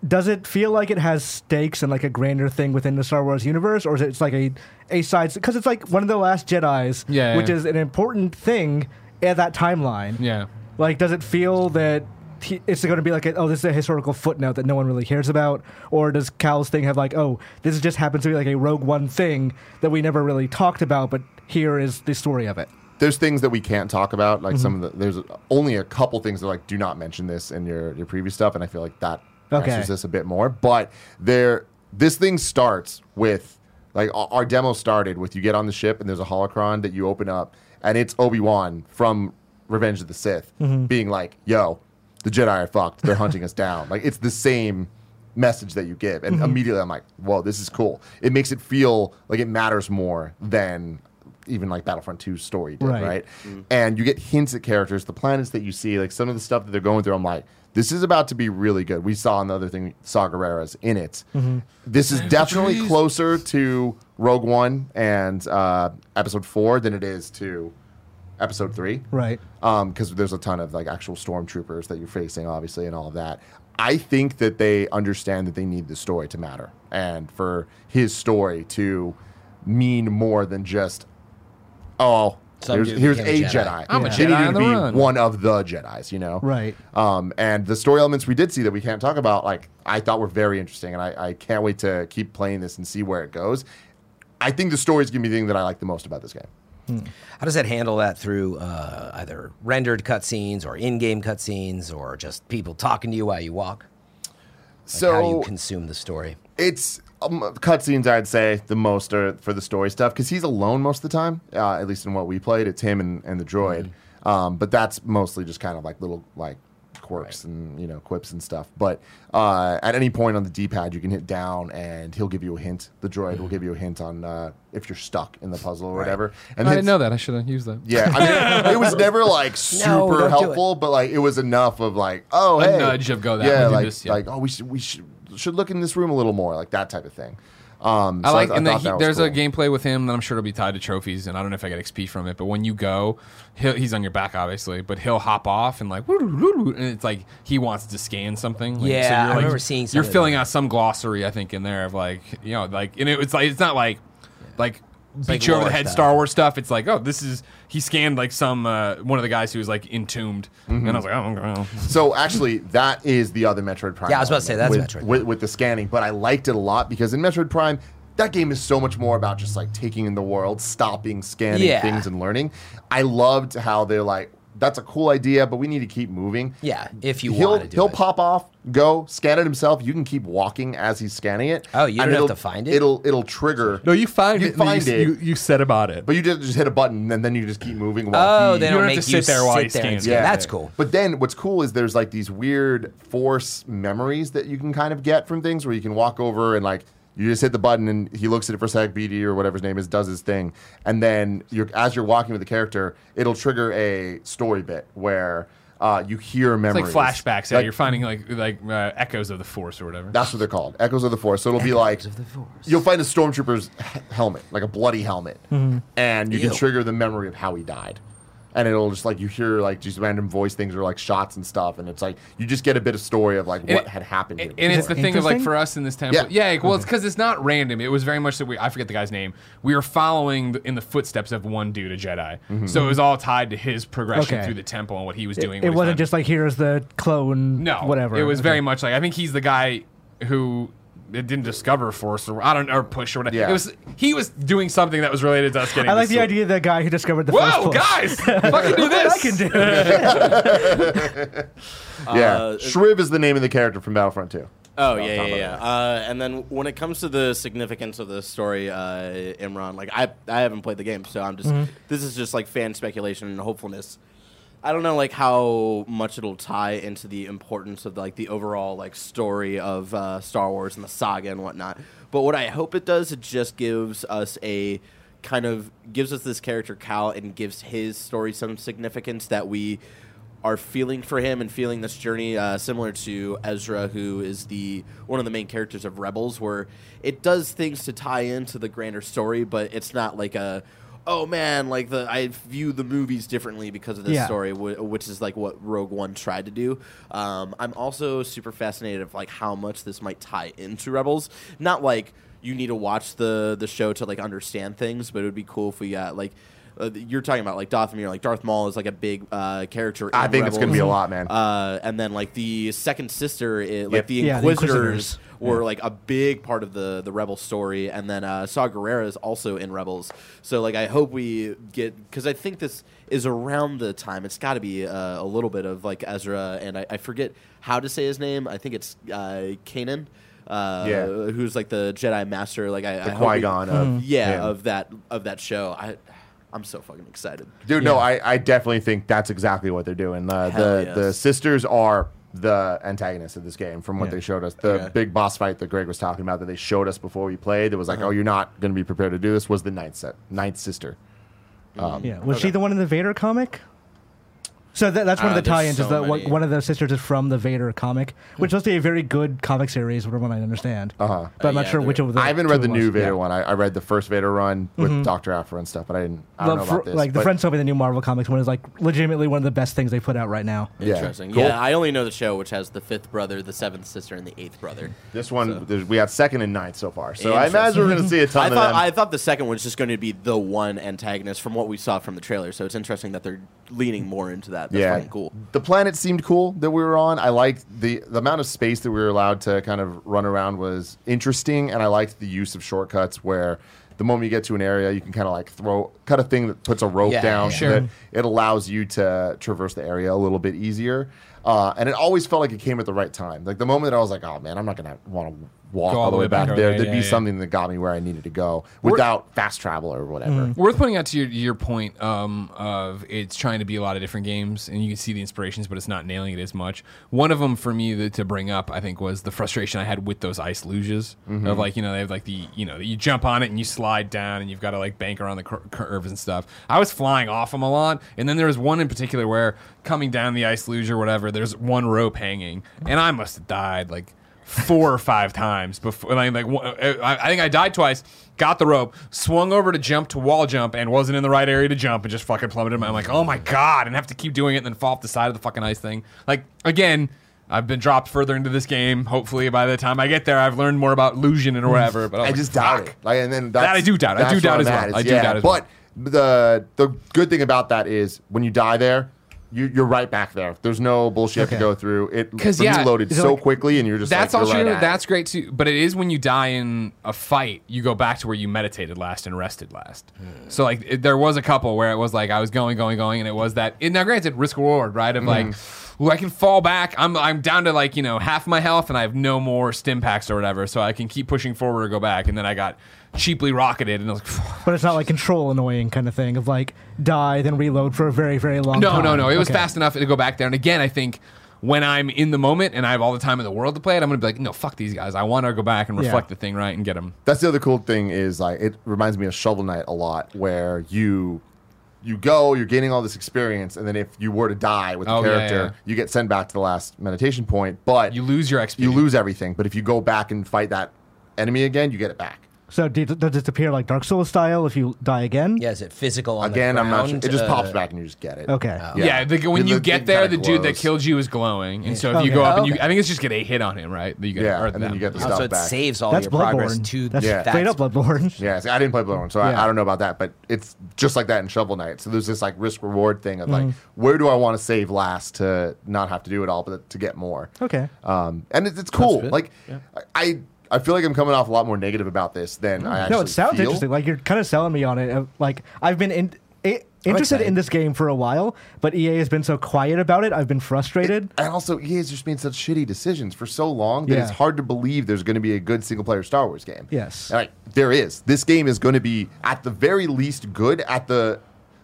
Does it feel like it has stakes and like a grander thing within the Star Wars universe, or is it like a a side? Because it's like one of the last Jedi's, Yeah, which yeah. is an important thing at that timeline. Yeah. Like, does it feel that he, it's going to be like, a, oh, this is a historical footnote that no one really cares about, or does Cal's thing have like, oh, this just happens to be like a Rogue One thing that we never really talked about, but here is the story of it. There's things that we can't talk about. Like some Mm-hmm. of the there's only a couple things that like do not mention this in your your previous stuff, and I feel like that Okay. answers this a bit more. But there this thing starts with like our our demo started with you get on the ship and there's a holocron that you open up and it's Obi Wan from Revenge of the Sith being like, "Yo, the Jedi are fucked. They're hunting us down." Like it's the same message that you give, and immediately I'm like, "Whoa, this is cool." It makes it feel like it matters more than even like Battlefront 2 story did, Right. right? Mm-hmm. And you get hints at characters, the planets that you see, like some of the stuff that they're going through. I'm like, this is about to be really good. We saw another thing, Saw Gerrera's in it. Mm-hmm. This is definitely closer to Rogue One and uh, Episode Four than it is to Episode Three Right. Um, because there's a ton of like actual stormtroopers that you're facing, obviously, and all of that. I think that they understand that they need the story to matter, and for his story to mean more than just, oh, Some here's, dude here's a became a Jedi. Jedi. I'm a They Jedi need on to the be run. one of the Jedi's, you know? Right. Um, and the story elements we did see that we can't talk about, like I thought were very interesting, and I, I can't wait to keep playing this and see where it goes. I think the story is gonna be the thing that I like the most about this game. How does that handle that through uh, either rendered cutscenes or in-game cutscenes or just people talking to you while you walk? Like So how do you consume the story? it's um, cutscenes i'd say the most are for the story stuff because he's alone most of the time uh, at least in what we played. It's him and, and the droid. Mm-hmm. um, but that's mostly just kind of like little like quirks and you know quips and stuff. But uh, at any point on the d-pad you can hit down and he'll give you a hint. The droid will give you a hint on uh, if you're stuck in the puzzle or whatever. And I didn't know that. I should have used that. yeah I mean, [laughs] it was never like super No, helpful but like it was enough of like oh A hey. nudge of go that yeah way, like, this, yeah. like oh we should we should should look in this room a little more like that type of thing um, I so like, I and the, he, that was there's a gameplay with him that I'm sure will be tied to trophies, and I don't know if I get XP from it. But when you go, he'll, he's on your back, obviously, but he'll hop off and like, and it's like he wants to scan something. Like, Yeah, you're I like, remember seeing some You're of filling that. out some glossary, I think, in there of like, you know, like, and it, it's like it's not like, like. Beat like you over the head stuff. Star Wars stuff. It's like, oh, this is he scanned like some uh, one of the guys who was like entombed, Mm-hmm. and I was like, oh, okay. So actually, that is the other Metroid Prime. Yeah, I was about to say, element that's with, Metroid with, with the scanning. But I liked it a lot because in Metroid Prime, that game is so much more about just like taking in the world, stopping, scanning Yeah. things, and learning. I loved how they're like, "That's a cool idea, but we need to keep moving." Yeah, if you he'll want to do he'll it. pop off, go scan it himself. You can keep walking as he's scanning it. Oh, you don't have to find it? It'll it'll trigger. No, you find You it. and then find you, it. You, you said about it. But you just, just hit a button and then you just keep moving. While Oh, he, they You don't don't have make to you sit there while sit he there and scans. scan. Yeah. That's cool. But then what's cool is there's like these weird force memories that you can kind of get from things where you can walk over and like you just hit the button and he looks at it for a sec, BD or whatever his name is, does his thing. And then you're as you're walking with the character, it'll trigger a story bit where uh, you hear It's memories. like flashbacks. Yeah, Like, you're finding like like uh, echoes of the Force or whatever. That's what they're called. Echoes of the Force. So it'll be like of the Force. you'll find a stormtrooper's helmet, like a bloody helmet, and you can trigger the memory of how he died. And it'll just like you hear like just random voice things or like shots and stuff, and it's like you just get a bit of story of like what it- had happened. And, here. and it's the thing of like for us in this temple, Yeah. yeah. like, well, it's because it's not random. It was very much that we. I forget the guy's name. We were following the, in the footsteps of one dude, a Jedi. Mm-hmm. So it was all tied to his progression Okay. through the temple and what he was doing. it when he wasn't just like here's the clone. no, whatever. It was Okay. very much like I think he's the guy who. It didn't discover force or I don't or push or whatever. Yeah. It was he was doing something that was related to us getting. I like the the sword. idea of the guy who discovered the first Whoa, push. guys! [laughs] fucking do this! I can do. [laughs] yeah, uh, Shriv is the name of the character from Battlefront 2. Oh Well, yeah, yeah, yeah. Uh, and then when it comes to the significance of the story, uh, Imran, like I, I haven't played the game, so I'm just this is just like fan speculation and hopefulness. I don't know like how much it'll tie into the importance of like the overall like story of uh, Star Wars and the saga and whatnot. But what I hope it does, it just gives us a kind of gives us this character Cal and gives his story some significance that we are feeling for him and feeling this journey uh, similar to Ezra, who is the one of the main characters of Rebels, where it does things to tie into the grander story, but it's not like a oh man, like the I view the movies differently because of this Yeah. story, wh- which is like what Rogue One tried to do. Um, I'm also super fascinated of like how much this might tie into Rebels, not like you need to watch the the show to like understand things, but it would be cool if we got like. Uh, you're talking about like Dathomir, like Darth Maul is like a big uh, character. I in think it's going to be a lot, man. Uh, and then like the second sister, i like Yep. the Yeah, the Inquisitors, Inquisitors. were like a big part of the the Rebel story, and then uh, Saw Gerrera is also in Rebels. So like I hope we get because I think this is around the time it's got to be uh, a little bit of like Ezra and I, I forget how to say his name. I think it's uh, Kanan. uh, Yeah. who's like the Jedi Master. Like I, I The hope Qui Gon of yeah, him. of that of that show. I I'm so fucking excited. Dude, no, I, I definitely think that's exactly what they're doing. Uh, Hell the yes. the sisters are the antagonists of this game from what Yeah. they showed us. The Okay. big boss fight that Greg was talking about that they showed us before we played. That was Uh-huh. like, oh, you're not going to be prepared to do this. Was the ninth set, ninth sister. Um, Yeah, was she the one in the Vader comic? So that, that's one Uh, of the tie-ins. is that one- many. one of the sisters is from the Vader comic, which must be a very good comic series, from what I understand. Uh-huh. But I'm Uh, not yeah, sure which they're- of the. I haven't two read the new Vader Yeah. one. I, I read the first Vader run with Doctor Aphra and stuff, but I didn't. I don't The know about this. like the but- friends told me the new Marvel comics one is like legitimately one of the best things they put out right now. Yeah. Interesting. Cool. Yeah, I only know the show, which has the fifth brother, the seventh sister, and the eighth brother. This one, So- we have second and ninth so far. So I imagine we're going to see a ton I of thought them. I thought the second one was just going to be the one antagonist from what we saw from the trailer. So it's interesting that they're leaning more into that. That's yeah, cool. The planet seemed cool that we were on. I liked the the amount of space that we were allowed to kind of run around was interesting, and I liked the use of shortcuts where. The moment you get to an area, you can kind of like throw, cut a thing that puts a rope Yeah, down. that it allows you to traverse the area a little bit easier. Uh, and it always felt like it came at the right time. Like the moment that I was like, "Oh man, I'm not gonna want to walk all, the way back, over there," there, there'd yeah, be yeah. something that got me where I needed to go without fast travel or whatever. Worth pointing out to your, your point um, of it's trying to be a lot of different games, and you can see the inspirations, but it's not nailing it as much. One of them for me that, to bring up, I think, was the frustration I had with those ice luges of like you know they have like the you know you jump on it and you slide down and you've got to like bank around the cur- curves and stuff. I was flying off them a lot, and then there was one in particular where coming down the ice luge or whatever, there's one rope hanging, and I must have died like four or five times before. Like, like I, think I died twice. Got the rope, swung over to jump to wall jump, and wasn't in the right area to jump, and just fucking plummeted. I'm like, oh my god, and have to keep doing it, and then fall off the side of the fucking ice thing. Like again. I've been dropped further into this game. Hopefully, by the time I get there, I've learned more about illusion and whatever. But I, oh I like, just doubt fuck. it. Like, and then that I do doubt. I do doubt as well. I do doubt as well. But the the good thing about that is when you die there, you, you're right back there. There's no bullshit you have to go through. It 'Cause, yeah, reloaded is so like- quickly, and you're just That's like, all you're true. right it. That's great too. But it is when you die in a fight, you go back to where you meditated last and rested last. Hmm. So like it, there was a couple where it was like I was going, going, going, and it was that. It, now granted, risk reward, right? Of like, Hmm. ooh, I can fall back. I'm I'm down to like you know half my health, and I have no more stim packs or whatever, so I can keep pushing forward or go back. And then I got cheaply rocketed, and I was like. But it's not like control annoying kind of thing of like die then reload for a very very long No, time. no, no. It was Okay. fast enough to go back there. And again, I think when I'm in the moment and I have all the time in the world to play it, I'm gonna be like, no, fuck these guys. I want to go back and Yeah. reflect the thing right and get them. That's the other cool thing is like it reminds me of Shovel Knight a lot, where you you go, you're gaining all this experience, and then if you were to die with the Oh, yeah, character, yeah. you get sent back to the last meditation point, but You lose your XP. you lose everything. But if you go back and fight that enemy again, you get it back. So did, does it appear like Dark Souls style if you die again? Yeah, is it physical on Again, the I'm not sure. ground? It just Uh, pops back and you just get it. Okay. Oh. Yeah, the, when The- you the get thing there, kinda the dude that glows. killed you is glowing, and so if you Okay. go up and you, Okay. I think it's just get a hit on him, right? You get, Yeah, or and then them. you get the Oh, stuff so it back. saves all That's your progress Bloodborne. to That's Yeah. straight up Bloodborne. [laughs] Yeah, see, I didn't play Bloodborne, so Yeah. I, I don't know about that. But it's just like that in Shovel Knight. So there's this like risk reward thing of like, Mm-hmm. where do I want to save last to not have to do it all, but to get more. Okay. Um, and it's, it's cool. Like, I I feel like I'm coming off a lot more negative about this than I actually No, it sounds feel. interesting. Like you're kind of selling me on it. Uh, Like I've been in, i- interested excited. in this game for a while, but EA has been so quiet about it. I've been frustrated. And also, EA has just made such shitty decisions for so long that Yeah. it's hard to believe there's going to be a good single player Star Wars game. Yes. And, like there is. This game is going to be at the very least good. At the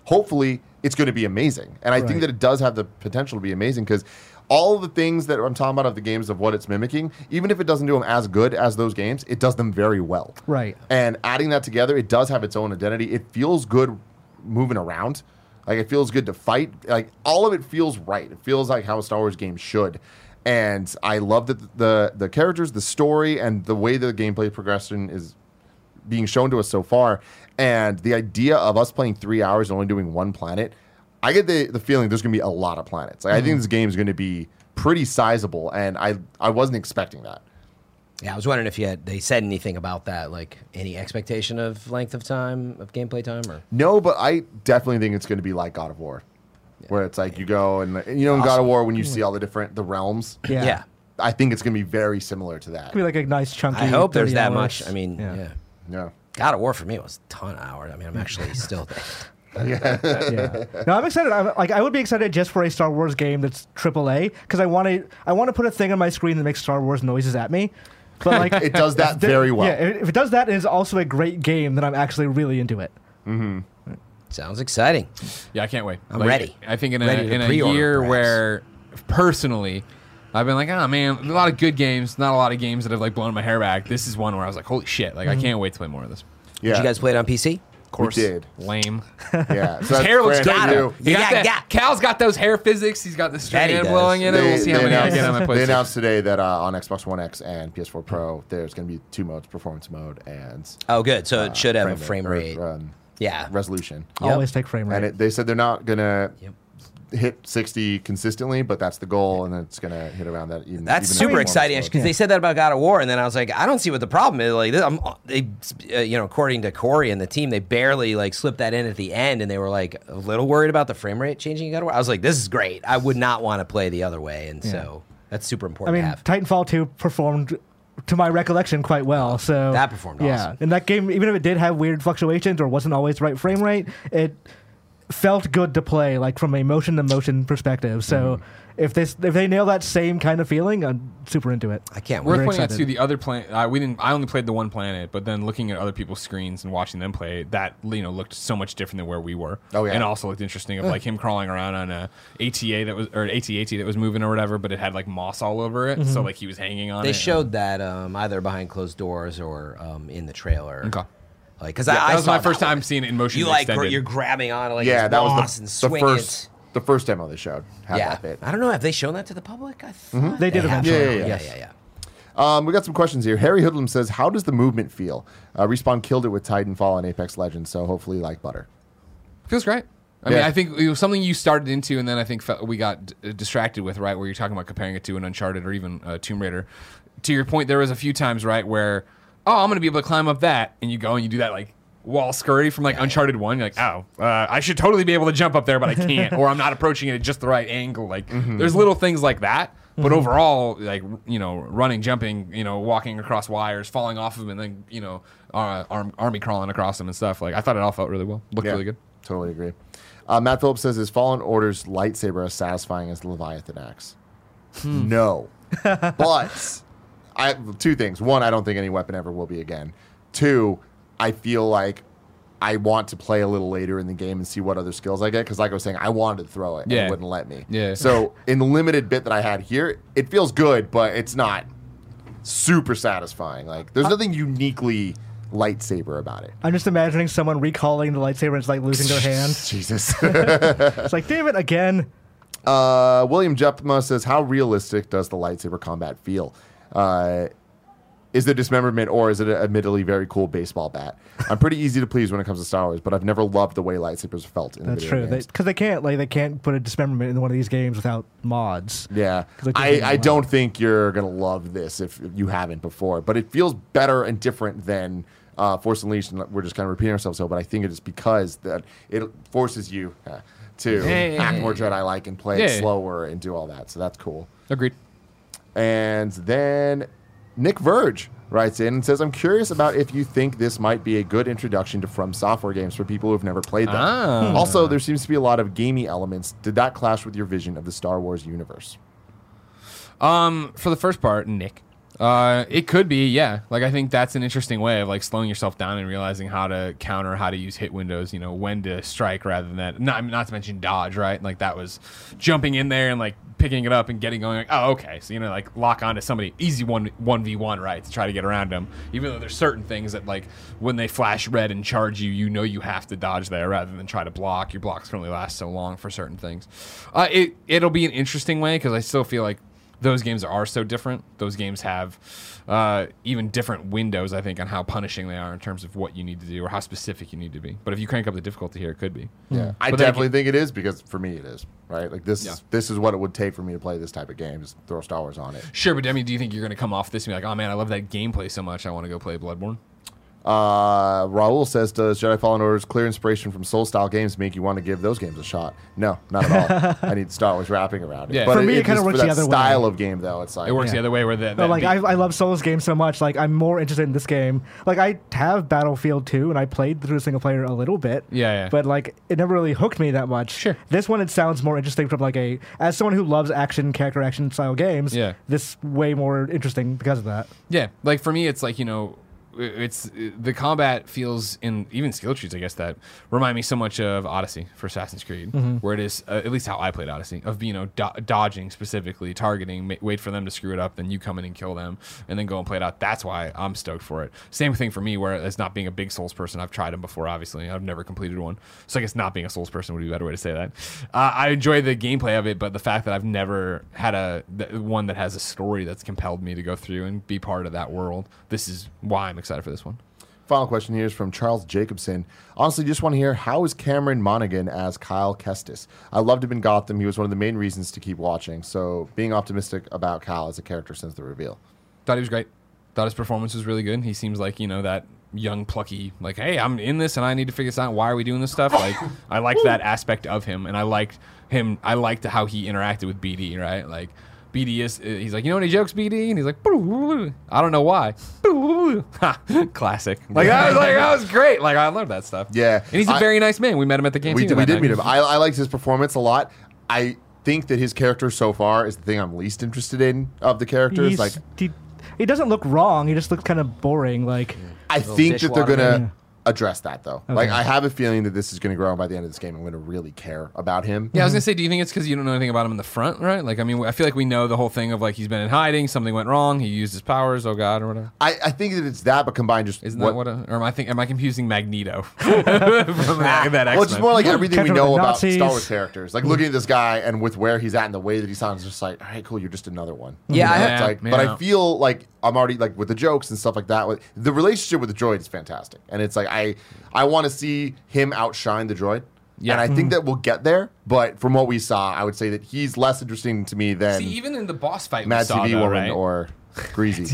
hopefully, it's going to be amazing. And I think that it does have the potential to be amazing because all the things that I'm talking about of the games of what it's mimicking, even if it doesn't do them as good as those games, it does them very well. Right. And adding that together, it does have its own identity. It feels good moving around. Like it feels good to fight. Like all of it feels right. It feels like how a Star Wars game should. And I love that the the characters, the story, and the way the gameplay progression is being shown to us so far. And the idea of us playing three hours and only doing one planet, I get the, the feeling there's going to be a lot of planets. Like, I think mm-hmm. this game is going to be pretty sizable, and I I wasn't expecting that. Yeah, I was wondering if you had they said anything about that, like any expectation of length of time of gameplay time, or No, but I definitely think it's going to be like God of War, where it's like you go and and, you know in God of War when you mm. see all the different the realms. Yeah. yeah. I think it's going to be very similar to that. It could be like a nice chunky. I hope there's that hours. much. I mean, yeah. Yeah. God of War for me was a ton of hours. I mean, I'm [laughs] actually still. [laughs] [laughs] yeah. No, I'm excited. I'm, like I would be excited just for a Star Wars game that's AAA because I want to. I want to put a thing on my screen that makes Star Wars noises at me. But [laughs] like It does that th- very well. Yeah, if it does that, and it's also a great game. Then I'm actually really into it. Hmm. Sounds exciting. Yeah, I can't wait. I'm ready. I think in a in a year perhaps. where personally I've been like, oh man, a lot of good games, not a lot of games that have like blown my hair back. This is one where I was like, holy shit, like I can't wait to play more of this. Yeah, Did you guys play it on PC? Of course, did. lame. Yeah, [laughs] so His hair looks good. Gotta. You He got got- that- got- Cal's got those hair physics. He's got the That he strand blowing in it. They, We'll see how many I announced, get on my they announced today that uh, on Xbox One X and PS4 Pro, there's going to be two modes: performance mode and Oh, good. So uh, it should have a frame or, rate. um, yeah. resolution. Yep. Always take frame rate. And it, they said they're not going to Yep. Hit 60 consistently, but that's the goal, and it's going to hit around that. Even, That's even super exciting mode. because they said that about God of War, and then I was like, I don't see what the problem is. Like, I'm, they, uh, you know, according to Cory and the team, they barely like slipped that in at the end, and they were like a little worried about the frame rate changing. in God of War. I was like, this is great. I would not want to play the other way, and so that's super important. I important mean, to have. Titanfall 2 performed, to my recollection, quite well. So That performed yeah. awesome. And that game, even if it did have weird fluctuations or wasn't always the right frame rate, it felt good to play, like from a motion to motion perspective. So Mm-hmm. if this if they nail that same kind of feeling, I'm super into it. I can't Worth wait. Very pointing out excited. too, the other planet. Uh, we didn't. I only played the one planet, but then looking at other people's screens and watching them play, that you know looked so much different than where we were. Oh, yeah. and also looked interesting of like him crawling around on a ATA that was or an AT-AT that was moving or whatever, but it had like moss all over it, so like he was hanging on. They it. showed that um, either behind closed doors or um, in the trailer. Okay. Like, because Yeah, I, that I was saw my that first one. time seeing it in motion. You like extended. you're grabbing on like Yeah, that moss was and the, the first it. the first demo they showed. Had Yeah, that bit. I don't know. Have they shown that to the public? I thought They did have. eventually. Yeah, yeah, yeah, yeah. yeah, Um, we got some questions here. Harry Hoodlum says, "How does the movement feel? Uh, Respawn killed it with Titanfall and Apex Legends, so hopefully like butter." Feels great. I mean, I think it was something you started into, and then I think fe- we got d- distracted with, right? Where you're talking about comparing it to an Uncharted or even uh, Tomb Raider. To your point, there was a few times, right, where oh, I'm going to be able to climb up that, and you go and you do that like wall scurry from like Uncharted One. You're like, oh, uh, I should totally be able to jump up there, but I can't, [laughs] or I'm not approaching it at just the right angle. Like, there's little things like that. But overall, like you know, running, jumping, you know, walking across wires, falling off of them, and then you know, uh, arm, army crawling across them and stuff. Like I thought it all felt really well, looked Yeah, really good. Totally agree. Uh, Matt Phillips says, "Is Fallen Order's lightsaber as satisfying as the Leviathan axe?" Hmm. No, [laughs] but I two things. One, I don't think any weapon ever will be again. Two, I feel like I want to play a little later in the game and see what other skills I get because, like I was saying, I wanted to throw it and Yeah. it wouldn't let me. Yeah. So in the limited bit that I had here, it feels good, but it's not super satisfying. Like there's nothing uniquely lightsaber about it. I'm just imagining someone recalling the lightsaber and it's like losing their hand. [laughs] Jesus. [laughs] [laughs] It's like, damn it, again. Uh, William Jepma says, "How realistic does the lightsaber combat feel? Uh, is the dismemberment, or is it an admittedly very cool baseball bat? I'm pretty easy to please when it comes to Star Wars, but I've never loved the way lightsabers felt in That's the true. video games. Because they, can't like they can't put a dismemberment in one of these games without mods. Yeah, I, I don't think you're gonna love this if you haven't before, but it feels better and different than uh, Force Unleashed. And we're just kind of repeating ourselves, so but I think it is because that it forces you uh, to Yeah, yeah, hack more yeah. Jedi like and play it Yeah. slower and do all that. So that's cool. Agreed. And then Nick Verge writes in and says, I'm curious about if you think this might be a good introduction to From Software games for people who've never played them. Ah. Also, there seems to be a lot of gamey elements. Did that clash with your vision of the Star Wars universe? Um, for the first part, Nick. Uh, it could be, yeah. Like I think that's an interesting way of like slowing yourself down and realizing how to counter, how to use hit windows. You know, when to strike rather than that. Not not to mention dodge, right? Like that was jumping in there and like picking it up and getting going. Like, oh, okay. So you know, like lock onto somebody, easy one one v one, right? To try to get around them. Even though there's certain things that like when they flash red and charge you, you know you have to dodge there rather than try to block. Your blocks can only last so long for certain things. Uh, it it'll be an interesting way because I still feel like those games are so different. Those games have uh, even different windows, I think, on how punishing they are in terms of what you need to do or how specific you need to be. But if you crank up the difficulty here, it could be. Yeah, I But then definitely think it is because for me it is right. Like this, Yeah. is, this is what it would take for me to play this type of game. Just throw Star Wars on it. Sure, but I mean, do you think you're going to come off this and be like, oh man, I love that gameplay so much, I want to go play Bloodborne? Uh, Raul says, "Does Jedi Fallen Order's clear inspiration from Soul-style games make you want to give those games a shot?" No, not at all. [laughs] I need Star Wars wrapping around it. Yeah. But For me, it kinda works the that other way. style of game, though. It's like It works the other way where that. No, like beat- I, I love Souls games so much. Like I'm more interested in this game. Like I have Battlefield 2 and I played through single player a little bit. Yeah, yeah. But like it never really hooked me that much. Sure. This one it sounds more interesting from like a as someone who loves action character action style games. Yeah. This way more interesting because of that. Yeah, like for me, it's like you know, it's the combat feels in even skill trees. I guess that remind me so much of Odyssey for Assassin's Creed, where it is uh, at least how I played Odyssey of you know do- dodging specifically, targeting, ma- wait for them to screw it up, then you come in and kill them, and then go and play it out. That's why I'm stoked for it. Same thing for me, where as not being a big Souls person, I've tried them before. Obviously, I've never completed one, so I guess not being a Souls person would be a better way to say that. Uh, I enjoy the gameplay of it, but the fact that I've never had a th- one that has a story that's compelled me to go through and be part of that world. This is why I'm excited for this one. Final question here is from Charles Jacobson. Honestly, just want to hear how is Cameron Monaghan as Kyle Kestis? I loved him in Gotham. He was one of the main reasons to keep watching. So, being optimistic about Kyle as a character since the reveal. Thought he was great. Thought his performance was really good. He seems like you know that young plucky like hey i'm in this and i need to figure this out why are we doing this stuff like i liked [laughs] that aspect of him and i liked him i liked how he interacted with bd right like bd is uh, he's like you know any jokes bd and he's like i don't know why [laughs] classic like, I was like that was great like i love that stuff Yeah. and he's a I- very nice man we met him at the canteen We, did- we that did night. meet him. I, I liked his performance a lot. I think that his character so far is the thing I'm least interested in of the characters. He's- like, he, he doesn't look wrong. He just looks kind of boring. Like I think that they're dishwater gonna man. Address that though. Like, I have a feeling that this is gonna grow. and By the end of this game, I'm gonna really care about him. Yeah, I was gonna mm-hmm. say, do you think it's because you don't know anything about him in the front, right? Like, I mean, I feel like we know the whole thing of like he's been in hiding, something went wrong, he used his powers, oh god, or whatever. I, I think that it's that, but combined just Isn't what, that what? A, or am I think? Am I confusing Magneto [laughs] [laughs] from that, that Well, it's more like everything we know about Star Wars characters. Like mm. looking at this guy and with where he's at and the way that he sounds, just like, all right, cool, you're just another one. Mm-hmm. Yeah, I- It's Yeah, like, but I feel like I'm already like with the jokes and stuff like that. With the relationship with the droid is fantastic, and it's like I I want to see him outshine the droid. Yeah. and I think hmm. that we'll get there. But from what we saw, I would say that he's less interesting to me than See, even in the boss fight, Mad TV though, Woman right? or Greasy.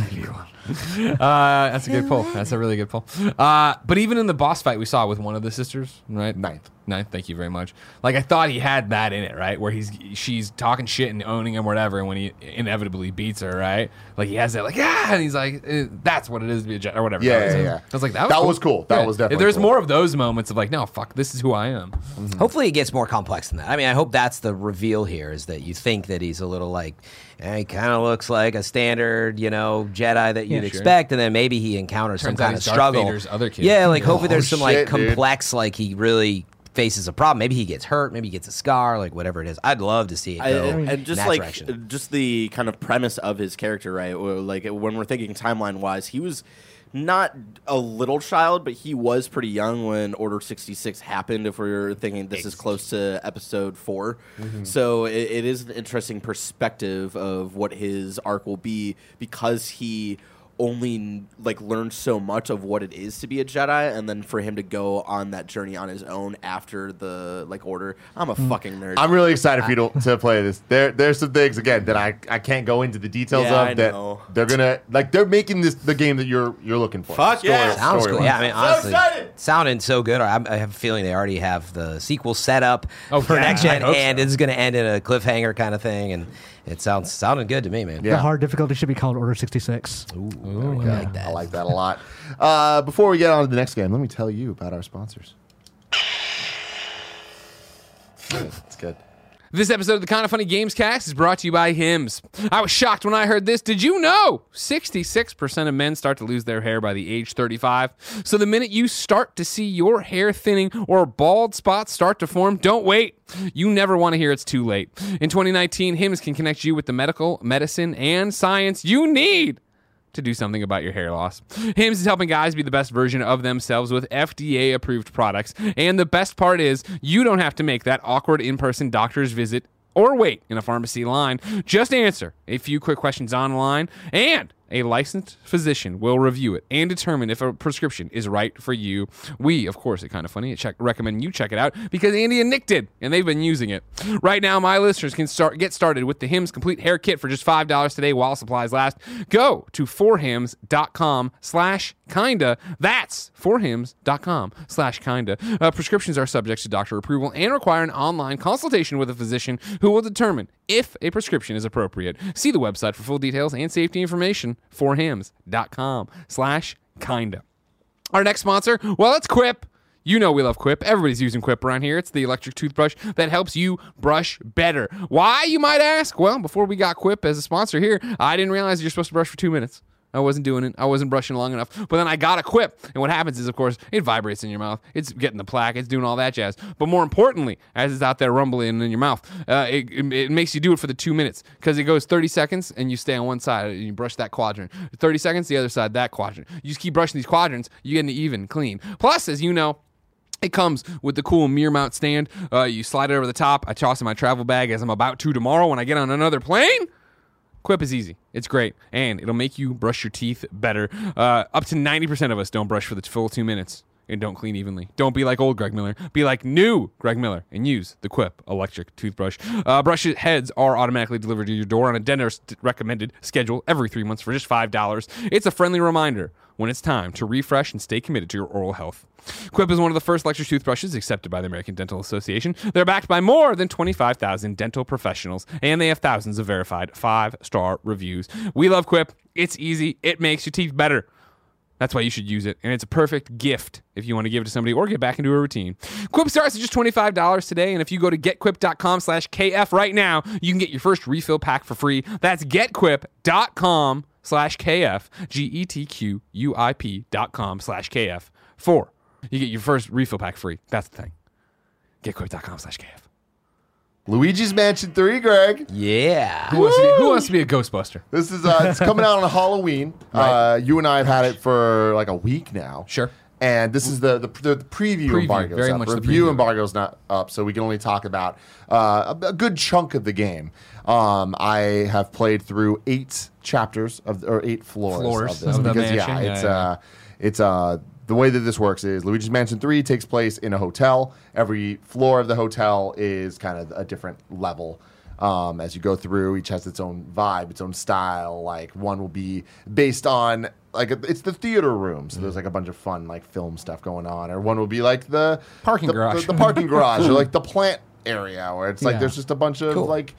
Uh, that's a good pull. That's a really good pull. Uh, but even in the boss fight we saw with one of the sisters, right? Ninth. Ninth. Thank you very much. Like I thought he had that in it, right? Where he's she's talking shit and owning him, or whatever, and when he inevitably beats her, right? Like he has that, like yeah, and he's like, eh, that's what it is to be a Jedi, or whatever. Yeah, that was yeah, yeah. I was like, that was That cool. was cool. That was definitely There's cool. more of those moments of like, no, fuck, this is who I am. Hopefully, it gets more complex than that. I mean, I hope that's the reveal here is that you think that he's a little like, eh, he kind of looks like a standard, you know, Jedi that you'd sure. expect, and then maybe he encounters some Turns out kind of Darth struggle. Vader's other kid. Yeah, like hopefully there's some like shit, dude. complex, like he really faces a problem. Maybe he gets hurt, maybe he gets a scar, like whatever it is. I'd love to see it I, go and in just that like direction. just the kind of premise of his character, right? Like when we're thinking timeline wise, he was not a little child, but he was pretty young when Order sixty six happened. If we're thinking this is close to Episode 4 mm-hmm. so it, it is an interesting perspective of what his arc will be because he only like learned so much of what it is to be a Jedi, and then for him to go on that journey on his own after the like order. I'm a hmm. fucking nerd. I'm really excited for you to, to play this. There, there's some things again that I, I can't go into the details Yeah, of I that know. they're gonna like. They're making this the game that you're you're looking for. Fuck yeah. Sounds story cool. Yeah, I mean, honestly, excited! sounding so good. I, I have a feeling they already have the sequel set up Oh, for yeah, next I gen, hope and so. it's going to end in a cliffhanger kind of thing. And it sounds sounding good to me, man. Yeah. the hard difficulty should be called Order 66. Ooh, I like that. I like that a lot. Uh, before we get on to the next game, let me tell you about our sponsors. It's good. This episode of the Kinda Funny Gamescast is brought to you by Hims. I was shocked when I heard this. Did you know 66% of men start to lose their hair by the age 35? So the minute you start to see your hair thinning or bald spots start to form, don't wait. You never want to hear it's too late. In 2019, Hims can connect you with the medical, medicine, and science you need to do something about your hair loss. Hims is helping guys be the best version of themselves with FDA approved products. And the best part is, you don't have to make that awkward in person doctor's visit or wait in a pharmacy line. Just answer a few quick questions online and A licensed physician will review it and determine if a prescription is right for you. We, of course, at Kinda Funny, check, recommend you check it out because Andy and Nick did, and they've been using it. Right now, my listeners can start get started with the Hims Complete Hair Kit for just five dollars today while supplies last. Go to forhims.com slash kinda. That's forhims.com slash kinda. Uh, prescriptions are subject to doctor approval and require an online consultation with a physician who will determine if a prescription is appropriate. See the website for full details and safety information forhims.com slash kinda. Our next sponsor, well, it's Quip. You know we love Quip. Everybody's using Quip around here. It's the electric toothbrush that helps you brush better. Why, you might ask? Well, before we got Quip as a sponsor here, I didn't realize you're supposed to brush for two minutes. I wasn't doing it. I wasn't brushing long enough. But then I got a Quip, and what happens is, of course, it vibrates in your mouth. It's getting the plaque. It's doing all that jazz. But more importantly, as it's out there rumbling in your mouth, uh, it, it, it makes you do it for the two minutes because it goes 30 seconds, and you stay on one side. And you brush that quadrant. 30 seconds, the other side, that quadrant. You just keep brushing these quadrants. You get an even clean. Plus, as you know, it comes with the cool mirror mount stand. Uh, you slide it over the top. I toss in my travel bag as I'm about to tomorrow when I get on another plane. Quip is easy. It's great. And it'll make you brush your teeth better. Uh, up to 90% of us don't brush for the full two minutes and don't clean evenly. Don't be like old Greg Miller. Be like new Greg Miller and use the Quip electric toothbrush. Uh, brush heads are automatically delivered to your door on a dentist recommended schedule every three months for just $5. It's a friendly reminder when it's time to refresh and stay committed to your oral health. Quip is one of the first electric toothbrushes accepted by the American Dental Association. They're backed by more than 25,000 dental professionals, and they have thousands of verified five star reviews. We love Quip. It's easy, it makes your teeth better. That's why you should use it. And it's a perfect gift if you want to give it to somebody or get back into a routine. Quip starts at just $25 today. And if you go to getquip.com slash KF right now, you can get your first refill pack for free. That's getquip.com slash KF, G E T Q U I P dot com slash KF. Four. You get your first refill pack free. That's the thing. Getquip.com slash KF. Luigi's Mansion 3, Greg. Yeah. Who wants, to be, who wants to be a Ghostbuster? This is uh, it's coming out on Halloween. [laughs] Uh, you and I have had it for like a week now. Sure. And this is the the, the, the preview, Preview, embargo's very up. much the Review preview. embargo's not up, so we can only talk about uh, a, a good chunk of the game. Um, I have played through eight chapters of or eight floors, Floors of this of the because yeah, mansion. Yeah, it's yeah. uh, it's uh. The way that this works is Luigi's Mansion 3 takes place in a hotel. Every floor of the hotel is kind of a different level um, as you go through. Each has its own vibe, its own style. Like one will be based on like it's the theater room, so there's like a bunch of fun like film stuff going on, or one will be like the Parking the, garage. the, the parking [laughs] garage, or like the plant area where it's like Yeah. there's just a bunch of Cool. like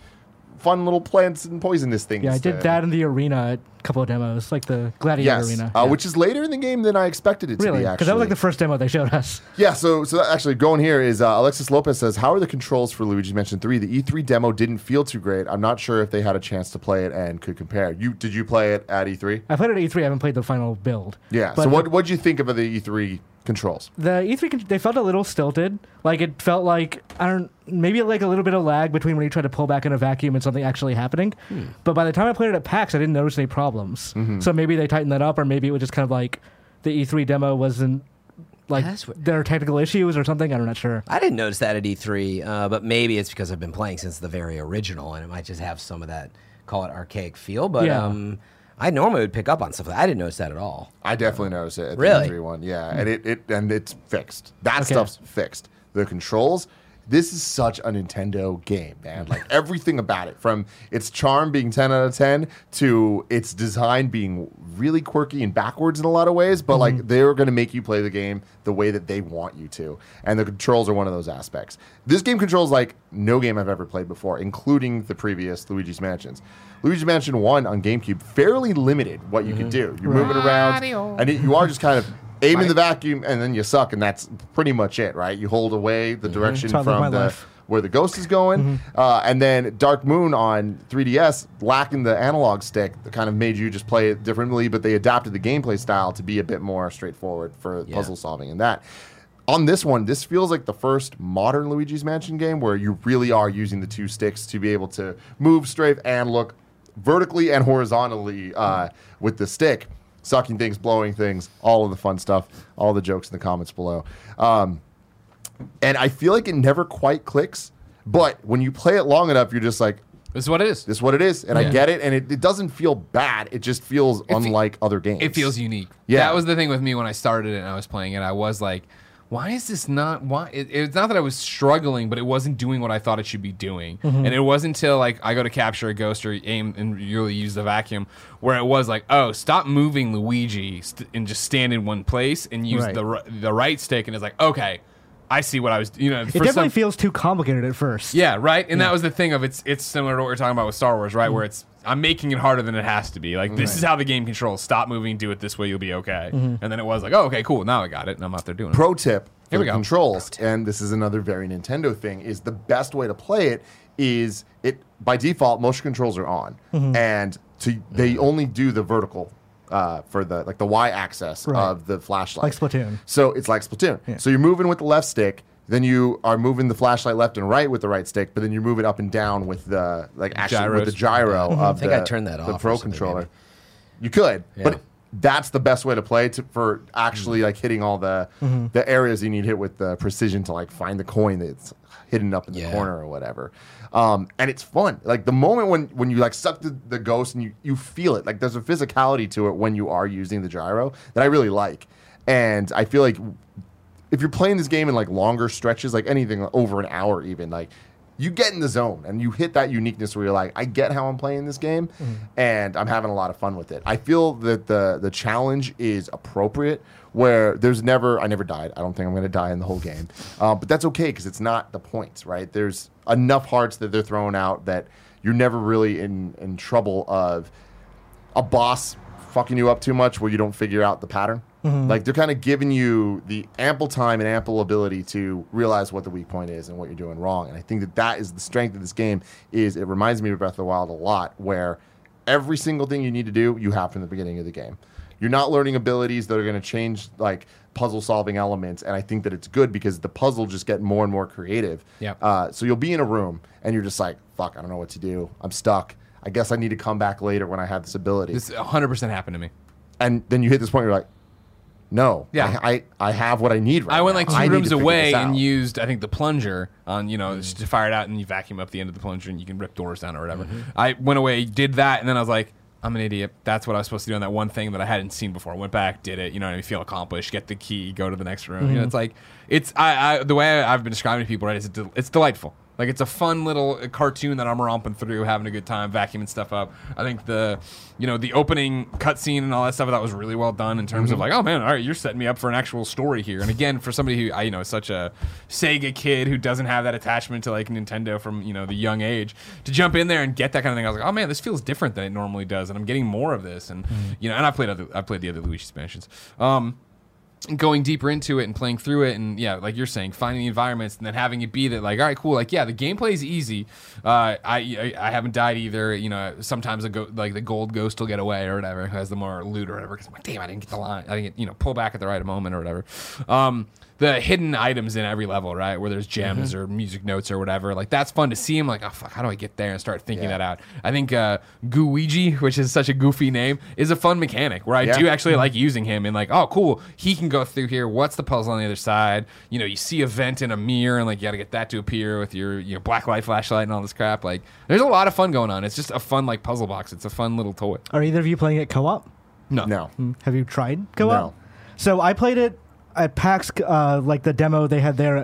fun little plants and poisonous things. Yeah, I did to- that in the arena, couple of demos, like the Gladiator Yes, arena. uh, yeah. which is later in the game than I expected it to be. be. because that was like the first demo they showed us. [laughs] Yeah, so so actually going here is uh, Alexis Lopez says, "How are the controls for Luigi's Mansion 3? The E3 demo didn't feel too great. I'm not sure if they had a chance to play it and could compare. You did you play it at E3? I played it at E3. I haven't played the final build. Yeah. But so what what'd you think of the E3 controls? the E3 they felt a little stilted. Like it felt like I don't maybe like a little bit of lag between when you try to pull back in a vacuum and something actually happening. Hmm. But by the time I played it at PAX, I didn't notice any problems. Mm-hmm. So maybe they tightened that up, or maybe it was just kind of like the E3 demo wasn't like That's what- there are technical issues or something. I'm not sure. I didn't notice that at E3, uh, but maybe it's because I've been playing since the very original, and it might just have some of that call it archaic feel. But Yeah. um, I normally would pick up on stuff. like that. I didn't notice that at all. I definitely noticed it at Really? the E3 one. Yeah, and it, it and it's fixed. That Okay. stuff's fixed. The controls. This is such a Nintendo game, man. Like [laughs] everything about it, from its charm being 10 out of 10 to its design being really quirky and backwards in a lot of ways, but like mm-hmm. they're going to make you play the game the way that they want you to. And the controls are one of those aspects. This game controls like no game I've ever played before, including the previous Luigi's Mansions. Luigi's Mansion 1 on GameCube fairly limited what you could mm-hmm. do. You're moving around, and it, you are just kind of aim in the vacuum, and then you suck, and that's pretty much it, right? You hold away the direction I live my from the life. where the ghost is going, uh, and then Dark Moon on 3DS, lacking the analog stick, that kind of made you just play it differently. But they adapted the gameplay style to be a bit more straightforward for Yeah. puzzle solving and that. On this one, this feels like the first modern Luigi's Mansion game where you really are using the two sticks to be able to move, strafe, and look vertically and horizontally uh, with the stick, sucking things, blowing things, all of the fun stuff, all the jokes in the comments below. Um, and I feel like it never quite clicks. But when you play it long enough, you're just like, This is what it is. This is what it is, and I get it, and it, it doesn't feel bad. It just feels fe- unlike other games. It feels unique. Yeah. that was the thing with me when I started it and I was playing it. I was like, why is this not? Why? It, it's not that I was struggling, but it wasn't doing what I thought it should be doing. Mm-hmm. And it wasn't until like I go to capture a ghost or aim and really use the vacuum where it was like, oh, stop moving Luigi st- and just stand in one place and use Right. the ri- the right stick. And it's like, okay, I see what I was. You know, It definitely some, feels too complicated at first. yeah, right. And that was the thing of it's it's similar to what we're talking about with Star Wars, right? Where mm-hmm. it's I'm making it harder than it has to be. Like this is how the game controls. Stop moving, do it this way, you'll be okay. Mm-hmm. And then it was like, oh, okay, cool. Now I got it, and I'm out there doing it. Pro tip Here we go. controls, and this is another very Nintendo thing, is the best way to play it is it by default motion controls are on, Mm-hmm. and to they mm. only do the vertical. Uh, for the like the y axis Right. of the flashlight, Like Splatoon. So it's like Splatoon. So you're moving with the left stick, then you are moving the flashlight left and right with the right stick, but then you move it up and down with the like actually with the Gyros. gyro mm-hmm. of I think the, I turned that off. the off pro controller. maybe. You could, Yeah. but that's the best way to play to, for actually mm-hmm. like hitting all the mm-hmm. the areas you need hit with the precision to like find the coin that's hidden up in the Yeah. corner or whatever. Um, and it's fun. Like the moment when when you like suck the, the ghost and you you feel it. Like there's a physicality to it when you are using the gyro that I really like. And I feel like if you're playing this game in like longer stretches, like anything over an hour, even like you get in the zone and you hit that uniqueness where you're like, I get how I'm playing this game, and I'm having a lot of fun with it. I feel that the the challenge is appropriate. Where there's never, I never died. I don't think I'm going to die in the whole game, uh, but that's okay because it's not the points, right? There's enough hearts that they're throwing out that you're never really in in trouble of a boss fucking you up too much where you don't figure out the pattern. Like they're kind of giving you the ample time and ample ability to realize what the weak point is and what you're doing wrong. And I think that that is the strength of this game. Is it reminds me of Breath of the Wild a lot, where every single thing you need to do you have from the beginning of the game. You're not learning abilities that are going to change like puzzle solving elements, and I think that it's good because the puzzle just get more and more creative. Yep. Uh, so you'll be in a room and you're just like, "Fuck, I don't know what to do. I'm stuck. I guess I need to come back later when I have this ability." This 100 percent happened to me. and then you hit this point, you're like, "No, Yeah. I, I, I have what I need right I went now. like two I rooms away and used, I think, the plunger on, you know, just to fire it out and you vacuum up the end of the plunger and you can rip doors down or whatever. I went away, did that, and then I was like, I'm an idiot. That's what I was supposed to do on that one thing that I hadn't seen before. Went back, did it. You know, what I mean? feel accomplished. Get the key, go to the next room. You know, mm-hmm. it's like it's I, I the way I've been describing to people. Right, is it's, it's delightful. Like it's a fun little uh, cartoon that I'm romping through, having a good time, vacuuming stuff up. I think the, you know, the opening cutscene and all that stuff that was really well done in terms of like, oh man, all right, you're setting me up for an actual story here. And again, for somebody who I, you know, is such a Sega kid who doesn't have that attachment to like Nintendo from you know the young age, to jump in there and get that kind of thing, I was like, oh man, this feels different than it normally does, and I'm getting more of this. And you know, and I played other, I played the other Luigi's Mansions. Um, going deeper into it and playing through it and yeah like you're saying finding the environments and then having it be that like all right cool like yeah the gameplay is easy. Uh, I, I haven't died either you know sometimes a go, like the gold ghost will get away or whatever has the more loot or whatever because I'm like damn I didn't get the line I didn't get, you know pull back at the right moment or whatever. Um the hidden items in every level right where there's gems mm-hmm. or music notes or whatever like that's fun to see them like oh fuck how do I get there and start thinking Yeah. that out I think uh Gooigi which is such a goofy name is a fun mechanic where I Yeah. do actually mm-hmm. like using him and like, oh, cool, he can go through here. What's the puzzle on the other side? You know, you see a vent in a mirror and like you got to get that to appear with your your black light flashlight and all this crap. Like, there's a lot of fun going on. It's just a fun like puzzle box. It's a fun little toy. Are either of you playing it co-op? No, No, hmm. Have you tried co-op? No. So I played it at PAX, uh, like the demo they had there.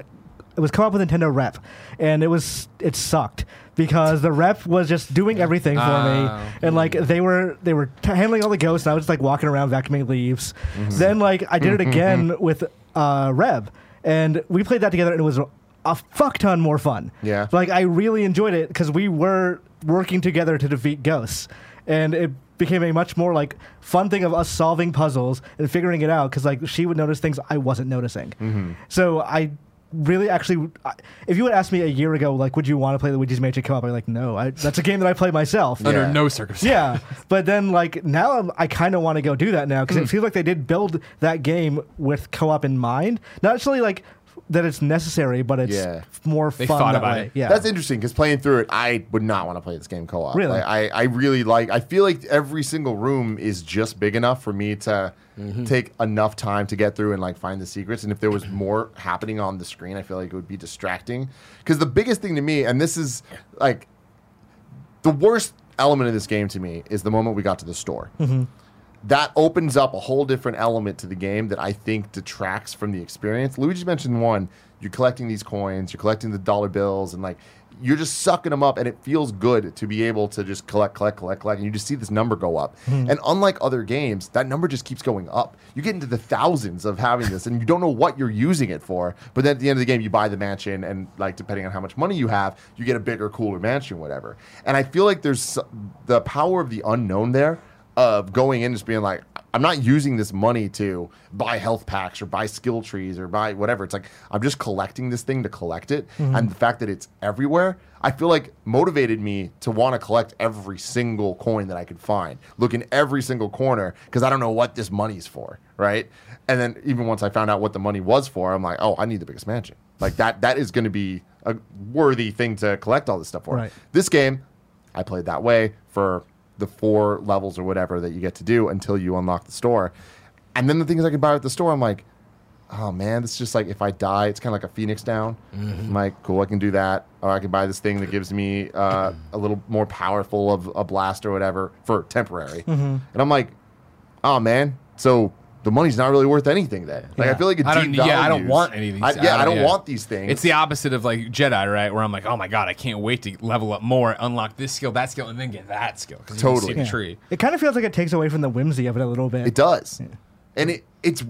It was come up with Nintendo Rep, and it was it sucked because the rep was just doing everything for Oh. me, and like they were they were t- handling all the ghosts, and I was just like walking around vacuuming leaves. Mm-hmm. Then like I did it again with uh, Reb, and we played that together, and it was a fuck ton more fun. Yeah. like I really enjoyed it because we were working together to defeat ghosts, and it became a much more like fun thing of us solving puzzles and figuring it out because like she would notice things I wasn't noticing. Mm-hmm. So I really actually, I- if you had asked me a year ago, like, would you want to play the Luigi's Mansion Co-op? I'd be like, no, I, that's a game that I play myself. Yeah. under no circumstances. Yeah, but then like now I'm, I kind of want to go do that now because it feels like they did build that game with co-op in mind. Not actually like that it's necessary, but it's Yeah. more They fun thought that about way. it. Yeah, That's interesting because playing through it, I would not want to play this game co-op. Really? Like, I, I really like. I feel like every single room is just big enough for me to mm-hmm. take enough time to get through and like find the secrets. And if there was [clears throat] more happening on the screen, I feel like it would be distracting. Because the biggest thing to me, and this is like the worst element of this game to me is the moment we got to the store. Mm-hmm. That opens up a whole different element to the game that I think detracts from the experience. Luigi's Mansion one. You're collecting these coins, you're collecting the dollar bills, and like you're just sucking them up, and it feels good to be able to just collect, collect, collect, collect, and you just see this number go up. Hmm. And unlike other games, that number just keeps going up. You get into the thousands of having this, and you don't know what you're using it for. But then at the end of the game, you buy the mansion, and like depending on how much money you have, you get a bigger, cooler mansion, whatever. And I feel like there's the power of the unknown there of going in and just being like, I'm not using this money to buy health packs or buy skill trees or buy whatever. It's like I'm just collecting this thing to collect it. Mm-hmm. And the fact that it's everywhere, I feel like motivated me to want to collect every single coin that I could find. Look in every single corner because I don't know what this money's for, right? And then even once I found out what the money was for, I'm like, oh, I need the biggest mansion. Like that that is going to be a worthy thing to collect all this stuff for. Right. This game, I played that way for the four levels or whatever that you get to do until you unlock the store. And then the things I could buy at the store, I'm like, oh man, this is just like if I die, it's kind of like a phoenix down. Mm-hmm. I'm like, cool, I can do that. Or I can buy this thing that gives me uh, mm-hmm. a little more powerful of a blast or whatever for temporary. Mm-hmm. And I'm like, oh man, so the money's not really worth anything then. Like I feel like it I don't. Yeah, I don't want any of these. I, yeah, I don't yeah. want these things. It's the opposite of like Jedi, right? Where I'm like, oh my god, I can't wait to level up more, unlock this skill, that skill, and then get that skill. you Totally. see the Yeah. tree. It kind of feels like it takes away from the whimsy of it a little bit. It does, and it it's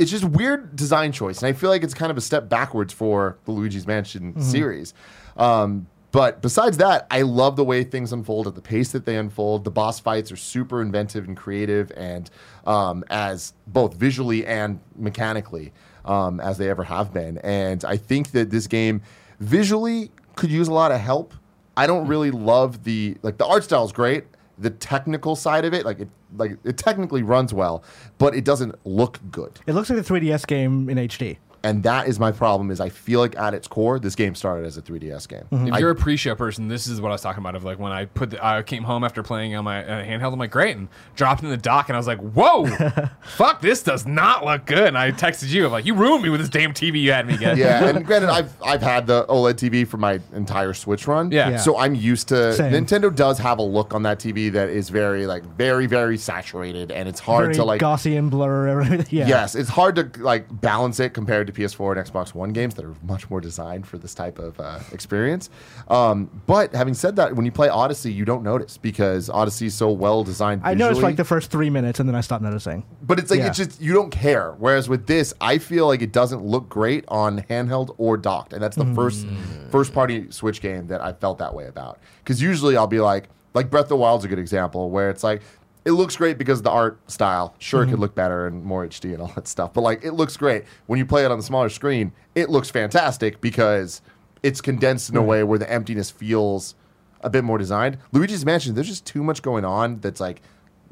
it's just weird design choice, and I feel like it's kind of a step backwards for the Luigi's Mansion series. Um, but besides that, I love the way things unfold at the pace that they unfold. The boss fights are super inventive and creative, and um, as both visually and mechanically um, as they ever have been. And I think that this game visually could use a lot of help. I don't really love the like the art style is great. The technical side of it, like it, like it technically runs well, but it doesn't look good. It looks like a 3DS game in HD. And that is my problem. Is I feel like at its core, this game started as a 3DS game. If you're a pre-show person, this is what I was talking about. Of like when I put, the, I came home after playing on my uh, handheld. I'm like, great, and dropped in the dock, and I was like, whoa, [laughs] fuck, this does not look good. And I texted you, I'm like, you ruined me with this damn TV you had me get. yeah, and [laughs] granted, I've I've had the OLED TV for my entire Switch run. Yeah. Yeah. So I'm used to Same. Nintendo does have a look on that TV that is very like very very saturated, and it's hard Very to like Gaussian blur. Everything. [laughs] Yeah. Yes, it's hard to like balance it compared to PS4 and Xbox One games that are much more designed for this type of uh, experience. Um, but having said that, when you play Odyssey, you don't notice because Odyssey is so well designed. I noticed like the first three minutes and then I stopped noticing. But it's like Yeah. it's just you don't care. Whereas with this, I feel like it doesn't look great on handheld or docked, and that's the first first party Switch game that I felt that way about. Because usually I'll be like, like Breath of the Wild's a good example where it's like. It looks great because the art style. Sure, it could look better and more HD and all that stuff, but like it looks great when you play it on the smaller screen. It looks fantastic because it's condensed in a way where the emptiness feels a bit more designed. Luigi's Mansion, there's just too much going on that's like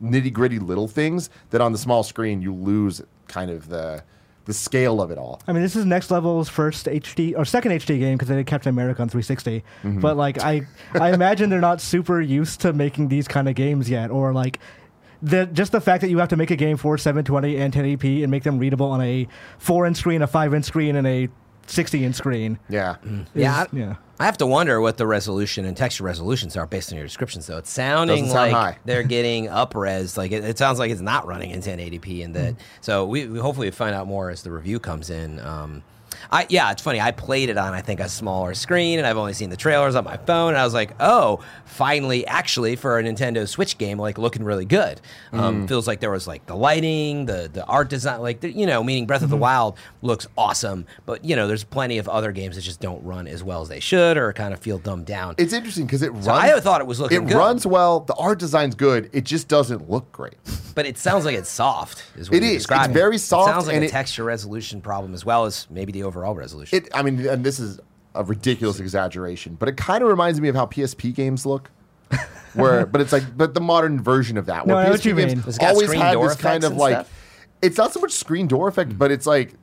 nitty gritty little things that on the small screen you lose kind of the the scale of it all. I mean, this is Next Level's first HD or second HD game because they did Captain America on 360. Mm-hmm. But like, I I imagine they're not super used to making these kind of games yet, or like. The, just the fact that you have to make a game for 720 and 1080p and make them readable on a 4 inch screen, a 5 inch screen, and a 60 inch screen. Yeah. Mm. Mm. Yeah, I, yeah. I have to wonder what the resolution and texture resolutions are based on your descriptions. Though it's sounding sound like high. they're getting upres. Like it, it sounds like it's not running in 1080p, and that. Mm. So we, we hopefully find out more as the review comes in. Um, I yeah, it's funny. I played it on I think a smaller screen, and I've only seen the trailers on my phone. And I was like, oh, finally, actually, for a Nintendo Switch game, like looking really good. Um, Feels like there was like the lighting, the the art design, like the, you know, meaning Breath of the Wild looks awesome, but you know, there's plenty of other games that just don't run as well as they should, or kind of feel dumbed down. It's interesting because it runs. I thought it was looking It good. runs well. The art design's good. It just doesn't look great. But it sounds like it's soft. Is what It is. It's very It soft, sounds like and a it- texture resolution problem as well as maybe the overall resolution. It. I mean, and this is a ridiculous exaggeration, but it kind of reminds me of how PSP games look. [laughs] Where, but it's like, but the modern version of that. No, Where I know what PSP you games mean. Always had this kind of like. stuff? It's not so much screen door effect, but it's like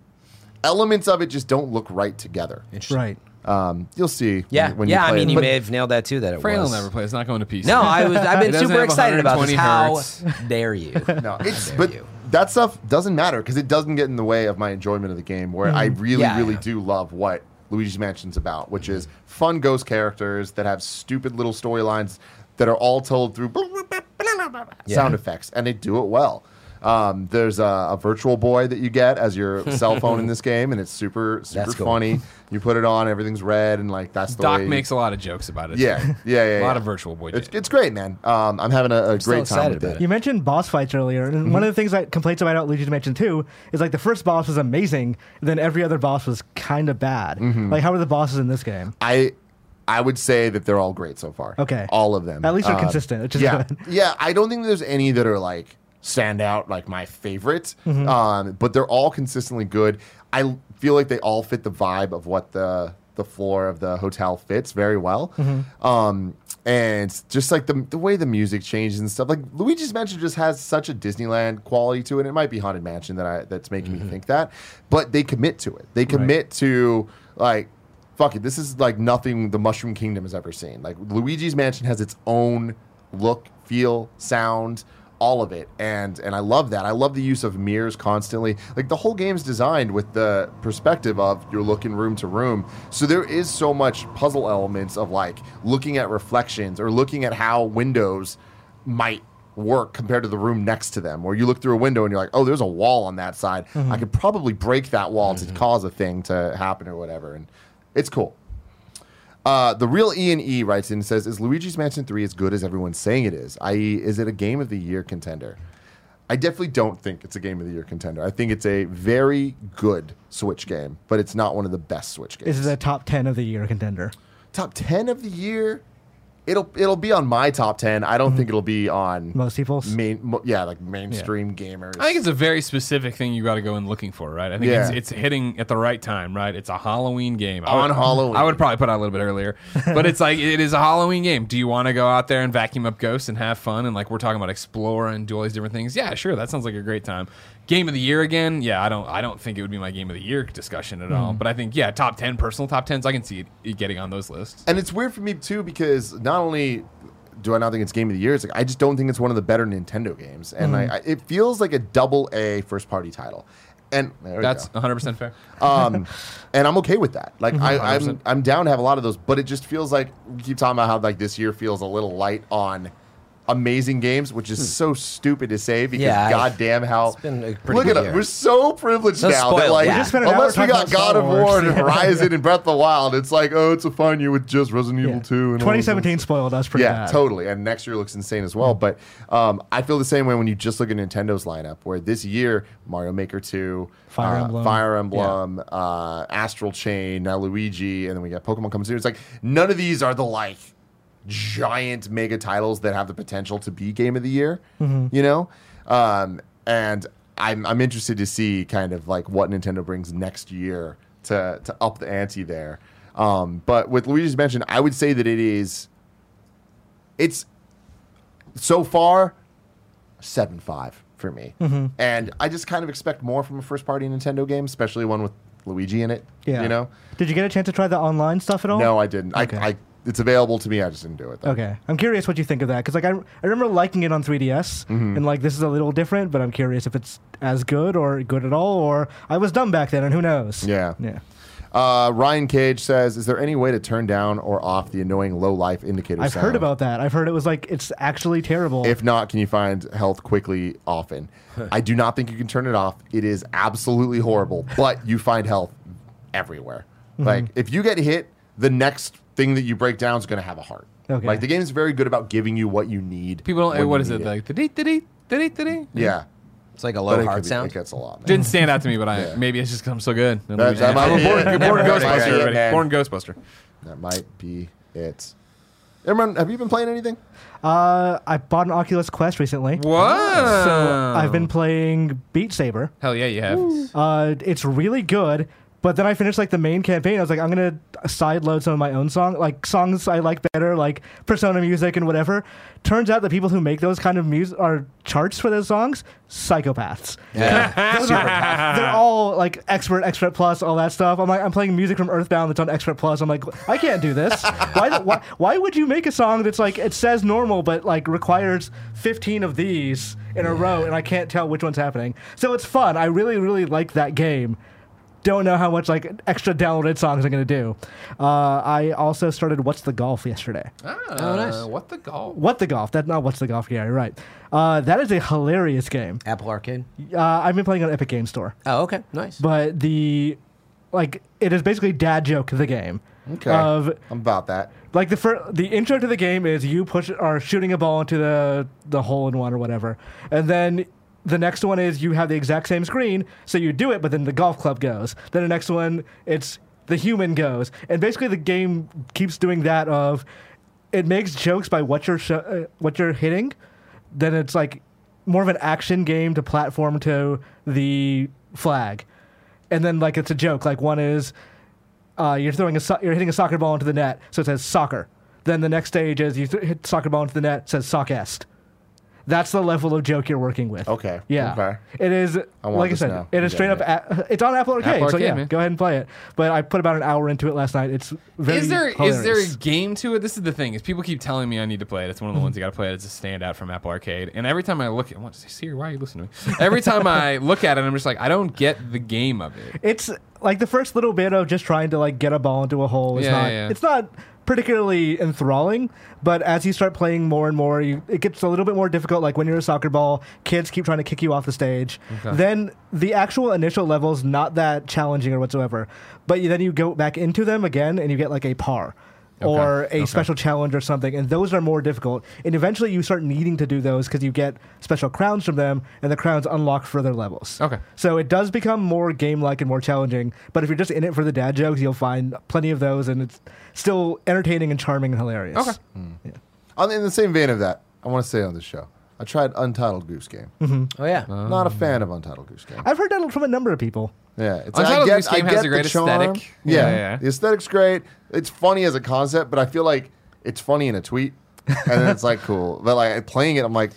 elements of it just don't look right together. Right. Um, you'll see. yeah, when, when yeah. you I mean, it. you But- may have nailed that too. That it Frail was. never play. It's not going to PC. No, I was. I've [laughs] been super excited about this. 120 How dare you? [laughs] No, it's dare but you. That stuff doesn't matter because it doesn't get in the way of my enjoyment of the game. Where I mm. really, Yeah, really yeah. do love what Luigi's Mansion's about, which is fun ghost characters that have stupid little storylines that are all told through sound effects, and they do it well. Um, there's a, a virtual boy that you get as your [laughs] cell phone in this game, and it's super super That's cool. funny. You put it on, everything's red, and like that's the way. Doc way. makes a lot of jokes about it. yeah, yeah, [laughs] yeah. a lot yeah. of virtual boy. It's, jokes. it's great, man. Um, I'm having a, a great time with it. it. You mentioned boss fights earlier, and Mm-hmm. one of the things that complaints about Luigi's Mansion 2 is like the first boss was amazing, and then every other boss was kind of bad. Mm-hmm. Like, how are the bosses in this game? I I would say that they're all great so far. Okay. all of them. At least they're Um, consistent, which is yeah, good. [laughs] yeah. I don't think there's any that are like stand out like my favorite, Mm-hmm. um, but they're all consistently good. I feel like they all fit the vibe of what the the floor of the hotel fits very well. Mm-hmm. Um, and just like the the way the music changes and stuff, like Luigi's Mansion just has such a Disneyland quality to it. It might be Haunted Mansion that I that's making Mm-hmm. me think that, but they commit to it. They commit to like fuck it, this is like nothing the Mushroom Kingdom has ever seen. Like Luigi's Mansion has its own look, feel, sound, all of it, and and I love that. I love the use of mirrors constantly. Like the whole game's designed with the perspective of you're looking room to room, so there is so much puzzle elements of like looking at reflections or looking at how windows might work compared to the room next to them. Where you look through a window and you're like oh there's a wall on that side. I mm-hmm. could probably break that wall to mm-hmm. cause a thing to happen or whatever and it's cool uh, the real E and E writes in and says, "Is Luigi's Mansion Three as good as everyone's saying it is? I.e., is it a Game of the Year contender?" I definitely don't think it's a Game of the Year contender. I think it's a very good Switch game, but it's not one of the best Switch games. Is it a top 10 of the year contender? top ten of the year? It'll it'll be on my top ten. I don't mm-hmm. think it'll be on Most people's? main. mo- Yeah, like mainstream gamers. I think it's a very specific thing you got to go in looking for, right? I think Yeah. it's, it's hitting at the right time, right? It's a Halloween game. I On would- Halloween. I would probably put out a little bit earlier, [laughs] but it's like it is a Halloween game. Do you want to go out there and vacuum up ghosts and have fun and like we're talking about explore and do all these different things? Yeah, sure, that sounds like a great time. Game of the year again? Yeah, I don't I don't think it would be my game of the year discussion at all. Mm. But I think yeah, top ten personal top tens, I can see it, it getting on those lists. And it's weird for me too because not only do I not think it's game of the year, it's like I just don't think it's one of the better Nintendo games, and I, I, it feels like a double A first party title. And That's 100 percent fair. [laughs] um, and I'm okay with that. Like I, 100%. I'm I'm down to have a lot of those, but it just feels like we keep talking about how like this year feels a little light on amazing games, which is so stupid to say because Yeah, goddamn how it's been a pretty look good at it. year. We're so privileged So now that like yeah. Just spent an hour unless we got God of War and Horizon and Breath of the Wild, it's like oh, it's a fine year with just Resident Evil Two. And 2017 spoiled us pretty Yeah, bad. totally. And next year looks insane as well. But um, I feel the same way when you just look at Nintendo's lineup, where this year Mario Maker 2, Fire uh, Emblem. Fire Emblem, uh, Astral Chain, now Luigi, and then we got Pokemon coming soon. It's like none of these are the like giant mega titles that have the potential to be Game of the Year. You know, um, and I'm I'm interested to see kind of like what Nintendo brings next year to to up the ante there. Um, but with Luigi's Mansion, I would say that it is. It's so far seven five for me, Mm-hmm. and I just kind of expect more from a first party Nintendo game, especially one with Luigi in it. Yeah. you know. Did you get a chance to try the online stuff at all? No, I didn't. Okay. I, I it's available to me. I just didn't do it. Though. Okay, I'm curious what you think of that because like I, I remember liking it on 3DS Mm-hmm. and like this is a little different, but I'm curious if it's as good or good at all or I was dumb back then and who knows? Yeah. yeah. Uh, Ryan Cage says, "Is there any way to turn down or off the annoying low life indicator?" I've sound? heard about that. I've heard it was like it's actually terrible. If not, can you find health quickly often? [laughs] I do not think you can turn it off. It is absolutely horrible, but you find health everywhere. Mm-hmm. Like if you get hit, the next thing that you break down is going to have a heart. Okay. Like the game is very good about giving you what you need. People don't. when What you is it need like? The dee dee dee dee Yeah, It's like a but low it, heart be- sound. it gets a lot. Man. Didn't stand out to me, but I Yeah. maybe it's just because I'm so good. That- that might I'm be a born, it. you're born That might be Ghostbuster it, already. Born Ghostbuster. That might be it. Everyone, have you been playing anything? uh, I bought an Oculus Quest recently. What? So I've been playing Beat Saber. Hell yeah, you have. Uh, it's really good. But then I finished like the main campaign. I was like, I'm gonna sideload some of my own song, like songs I like better, like Persona music and whatever. Turns out the people who make those kind of music are charts for those songs, psychopaths. [laughs] Yeah. [laughs] Those are- they're all like expert, expert plus, all that stuff. I'm like, I'm playing music from Earthbound that's on expert plus. I'm like, I can't do this. why, why? Why would you make a song that's like it says normal but like requires 15 of these in a row, and I can't tell which one's happening? So it's fun. I really, really like that game. Don't know how much like extra downloaded songs I'm gonna do. Uh, I also started What's the Golf yesterday. Ah, nice. What the golf? What the Golf? That's not What's the Golf. Yeah, you're right. Uh, that is a hilarious game. Apple Arcade. Uh, I've been playing on Epic Game Store, Oh, okay, nice. but the like it is basically dad joke the game. Okay. Of I'm about that. like the fir- the intro to the game is you push are shooting a ball into the the hole in one or whatever, and then the next one is you have the exact same screen, so you do it, but then the golf club goes. Then the next one it's the human goes, and basically the game keeps doing that of it makes jokes by what you're sho- uh, what you're hitting, then it's like more of an action game to platform to the flag, and then like it's a joke. Like one is uh, you're throwing a so- you're hitting a soccer ball into the net, so it says soccer. Then the next stage is you th- hit soccer ball into the net, says sockest. That's the level of joke you're working with. Okay, Yeah. okay. It is want like I said. now. It is I'm straight up. getting A- it's on Apple Arcade, Apple so Arcade, yeah, man. go ahead and play it. But I put about an hour into it last night. It's very Is there is hilarious. there a game to it? This is the thing. Is people keep telling me I need to play it. It's one of the ones you got to play. it. It's a standout from Apple Arcade. And every time I look at, what Siri, why are you listening to me? Every time I [laughs] look at it, I'm just like, I don't get the game of it. It's like the first little bit of just trying to like get a ball into a hole is Yeah, not. yeah. It's not particularly enthralling, but as you start playing more and more, you, it gets a little bit more difficult. Like when you're a soccer ball, kids keep trying to kick you off the stage. Okay. Then the actual initial levels not that challenging or whatsoever, but you, then you go back into them again and you get like a par. Or a okay. special challenge or something, and those are more difficult. And eventually, you start needing to do those because you get special crowns from them, and the crowns unlock further levels. Okay. So it does become more game-like and more challenging. But if you're just in it for the dad jokes, you'll find plenty of those, and it's still entertaining and charming and hilarious. Okay. Hmm. On, in the same vein of that, I want to say on this show, I tried Untitled Goose Game. Mm-hmm. oh yeah. Not a fan of Untitled Goose Game. I've heard that from a number of people. Yeah, it's Untitled I get, Goose Game I has get a great the charm. aesthetic. Yeah, Yeah, yeah. the aesthetic's great. It's funny as a concept, but I feel like it's funny in a tweet, and then it's like [laughs] cool. But like playing it, I'm like,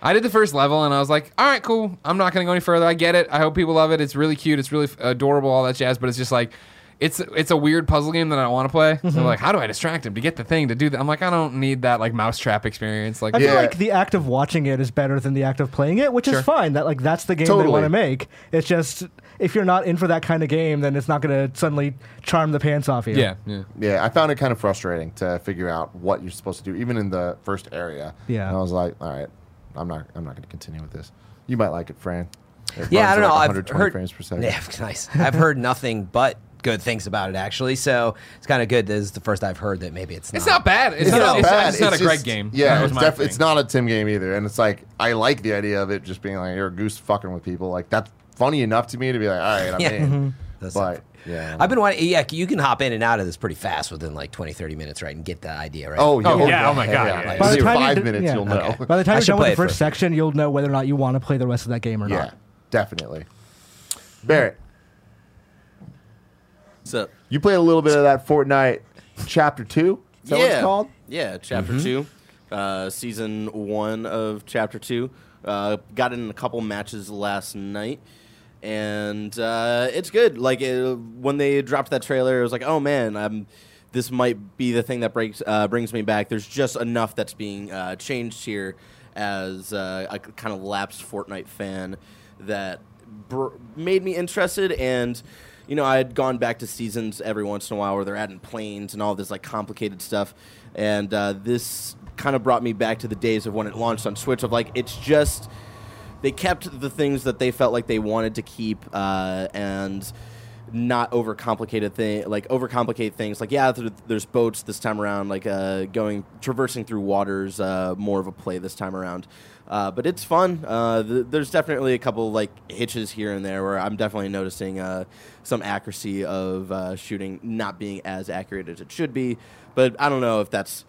I did the first level and I was like, all right, cool. I'm not going to go any further. I get it. I hope people love it. It's really cute. It's really adorable, all that jazz. But it's just like, it's it's a weird puzzle game that I don't want to play. Mm-hmm. So like, how do I distract him to get the thing to do that? I'm like, I don't need that like mousetrap experience. Like, I feel like the act of watching it is better than the act of playing it, which Sure. is fine. That like that's the game they want to make. It's just if you're not in for that kind of game, then it's not going to suddenly charm the pants off you. yeah, yeah. yeah, I found it kind of frustrating to figure out what you're supposed to do, even in the first area. Yeah. and I was like, all right, I'm not, I'm not going to continue with this. You might like it, Fran. It Yeah, I don't know. like I've 120 heard frames per second. [laughs] Yeah, nice. I've heard nothing but good things about it actually. So it's kind of good. This is the first I've heard that maybe it's not. It's not bad. It's, It's not, not it's, bad. It's not It's a Greg just- game. Yeah, it's, def- it's not a Tim game either. And it's like I like the idea of it just being like you're a goose fucking with people. Like that's funny enough to me to be like, all right, I'm Yeah. in. Mm-hmm. That's But yeah, I've been wanting. Yeah, you can hop in and out of this pretty fast within like 20, 30 minutes, right, and get the idea, right? Oh, Oh, yeah. Oh, my God, yeah, yeah. By the time you five d- minutes, yeah. you'll know. Okay. By the time I you're done with play the first first. section, you'll know whether or not you want to play the rest of that game or Yeah, not. definitely. Barrett, So you played a little bit of that Fortnite Chapter Two. Is that what it's called? Yeah, chapter two, uh, season one of chapter two. Uh, got in a couple matches last night, and uh, it's good. Like it, when they dropped that trailer, it was like, oh man, I'm. This might be the thing that breaks uh, brings me back. There's just enough that's being uh, changed here as uh, a kind of lapsed Fortnite fan that br- made me interested and you know, I had gone back to seasons every once in a while where they're adding planes and all this like complicated stuff, and uh, this kind of brought me back to the days of when it launched on Switch. Of like, it's just they kept the things that they felt like they wanted to keep, uh, and not overcomplicated thing like overcomplicate things. Like yeah th- there's boats this time around like uh, going traversing through waters uh, more of a play this time around. Uh, but it's fun. Uh, th- there's definitely a couple like hitches here and there where i'm definitely noticing uh, some accuracy of uh, shooting not being as accurate as it should be but i don't know if that's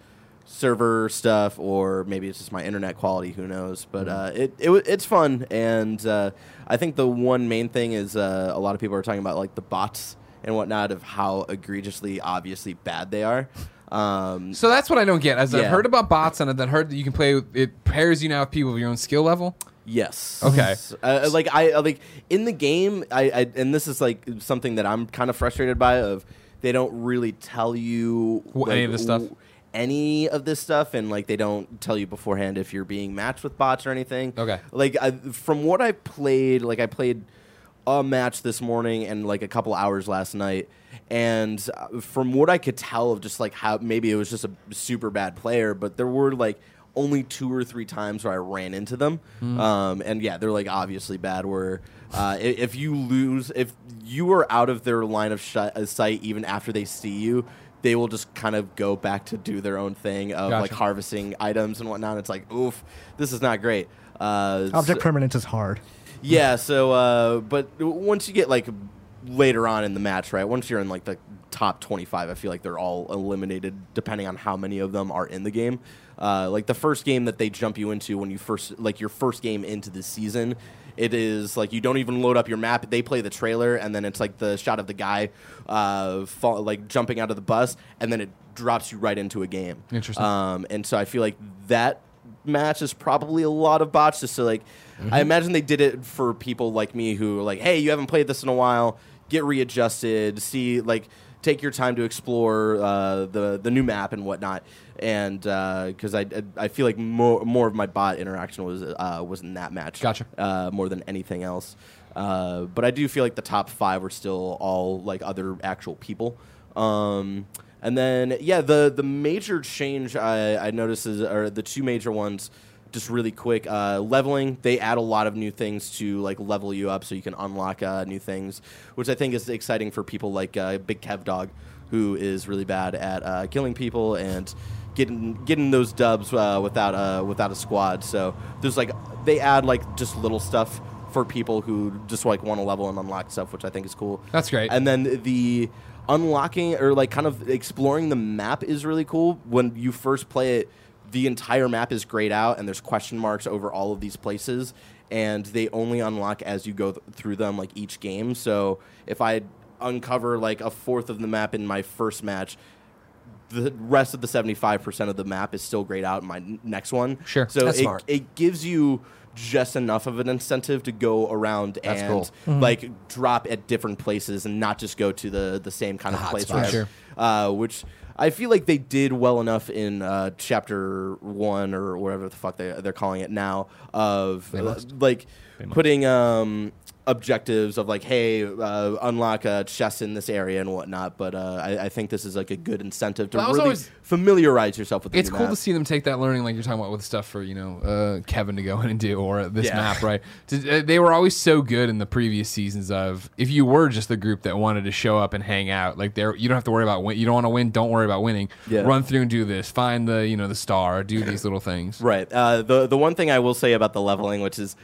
server stuff or maybe it's just my internet quality who knows but uh, it, it it's fun and uh, i think the one main thing is uh, a lot of people are talking about like the bots and whatnot of how egregiously obviously bad they are um, So that's what I don't get. As I've heard about bots and I've then heard that you can play. It pairs you now with people of your own skill level. Yes. Okay. Uh, like I uh, like in the game, I, I and this is like something that I'm kind of frustrated by. Of they don't really tell you Wh- any of this stuff? any of this stuff, and like they don't tell you beforehand if you're being matched with bots or anything. Okay. Like I, from what I played, like I played a match this morning and like a couple hours last night. And uh, from what I could tell of just like how maybe it was just a super bad player, but there were like only two or three times where I ran into them. Um, and yeah, they're like obviously bad. Where uh, if you lose, if you are out of their line of sh- uh, sight even after they see you, they will just kind of go back to do their own thing of like harvesting items and whatnot. It's like, oof, this is not great. Uh, Object so- permanence is hard. yeah. So, uh, but once you get like later on in the match, right? Once you're in like the top 25, I feel like they're all eliminated depending on how many of them are in the game. Uh, like the first game that they jump you into when you first, like your first game into the season, it is like you don't even load up your map. They play the trailer, and then it's like the shot of the guy, uh, fall, like jumping out of the bus, and then it drops you right into a game. Interesting. Um, and so I feel like that match is probably a lot of bots. Just so like, I imagine they did it for people like me who are like, hey, you haven't played this in a while, get readjusted, see like. Take your time to explore uh, the the new map and whatnot, and because I, I I feel like more more of my bot interaction was uh, was in that match. Gotcha. Uh, more than anything else, uh, but I do feel like the top five were still all like other actual people. Um, and then yeah, the the major change I, I noticed is or the two major ones. Just really quick, uh, leveling. They add a lot of new things to like level you up, so you can unlock uh, new things, which I think is exciting for people like uh, Big Kev Dog, who is really bad at uh, killing people and getting getting those dubs uh, without a without a squad. So there's like they add like just little stuff for people who just like want to level and unlock stuff, which I think is cool. That's great. And then the unlocking or like kind of exploring the map is really cool. When you first play it, the entire map is grayed out and there's question marks over all of these places and they only unlock as you go th- through them like each game. So if I uncover like a fourth of the map in my first match, the rest of the 75% of the map is still grayed out in my n- next one. Sure. So That's it, smart. it gives you just enough of an incentive to go around That's and cool. like drop at different places and not just go to the the same kind of hot place. spots. where- Sure. Uh, which I feel like they did well enough in uh, chapter one or whatever the fuck they they're calling it now of uh, like putting um, objectives of like hey uh, unlock a chest in this area and whatnot. But uh, I, I think this is like a good incentive to Well, really always- familiarize yourself with. The it's new cool map. to see them take that learning, like you're talking about with stuff for you know uh, Kevin to go in and do, or this Yeah. map, right? Uh, They were always so good in the previous seasons of if you were just the group that wanted to show up and hang out, like there, you don't have to worry about win. You don't want to win, don't worry about winning. Yeah. Run through and do this. Find the you know the star. Do these little things. Right. Uh, the the one thing I will say about the leveling, which is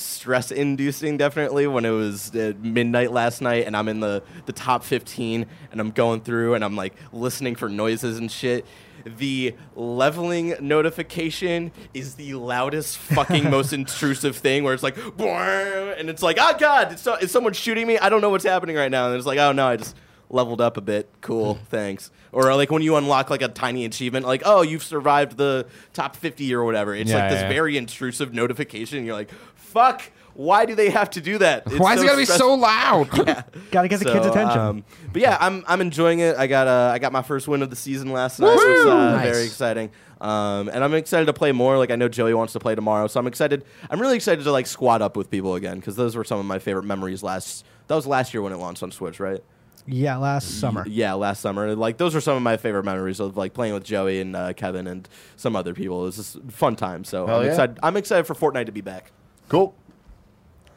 stress inducing, definitely when it was uh, midnight last night, and I'm in the the top 15, and I'm going through, and I'm like listening for noises and shit. The leveling notification is the loudest, fucking, [laughs] most intrusive thing. Where it's like, and it's like, oh god, is, so, is someone shooting me? I don't know what's happening right now. And it's like, oh no, I just leveled up a bit. Cool, [laughs] thanks. Or like when you unlock like a tiny achievement, like oh you've survived the top fifty or whatever. It's Yeah, like this yeah. very intrusive notification. You're like, fuck. Why do they have to do that? It's Why is it gotta be stress- so loud? [laughs] [laughs] Gotta get the kids' attention. um, but yeah, I'm I'm enjoying it. I got uh, I got my first win of the season last night. It was uh, Nice. very exciting. Um, and I'm excited to play more. Like I know Joey wants to play tomorrow, so I'm excited. I'm really excited to like squad up with people again because those were some of my favorite memories last. That was last year when it launched on Switch, right? yeah, last summer. Yeah, last summer. Like those are some of my favorite memories of like playing with Joey and uh, Kevin and some other people. It was just a fun time. So Hell I'm yeah. excited. I'm excited for Fortnite to be back. Cool.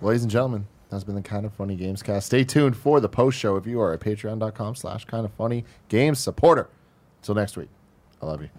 Ladies and gentlemen, that's been the Kinda Funny Gamescast. Stay tuned for the post show if you are a patreon.com slash kind of funny games supporter. Until next week, I love you.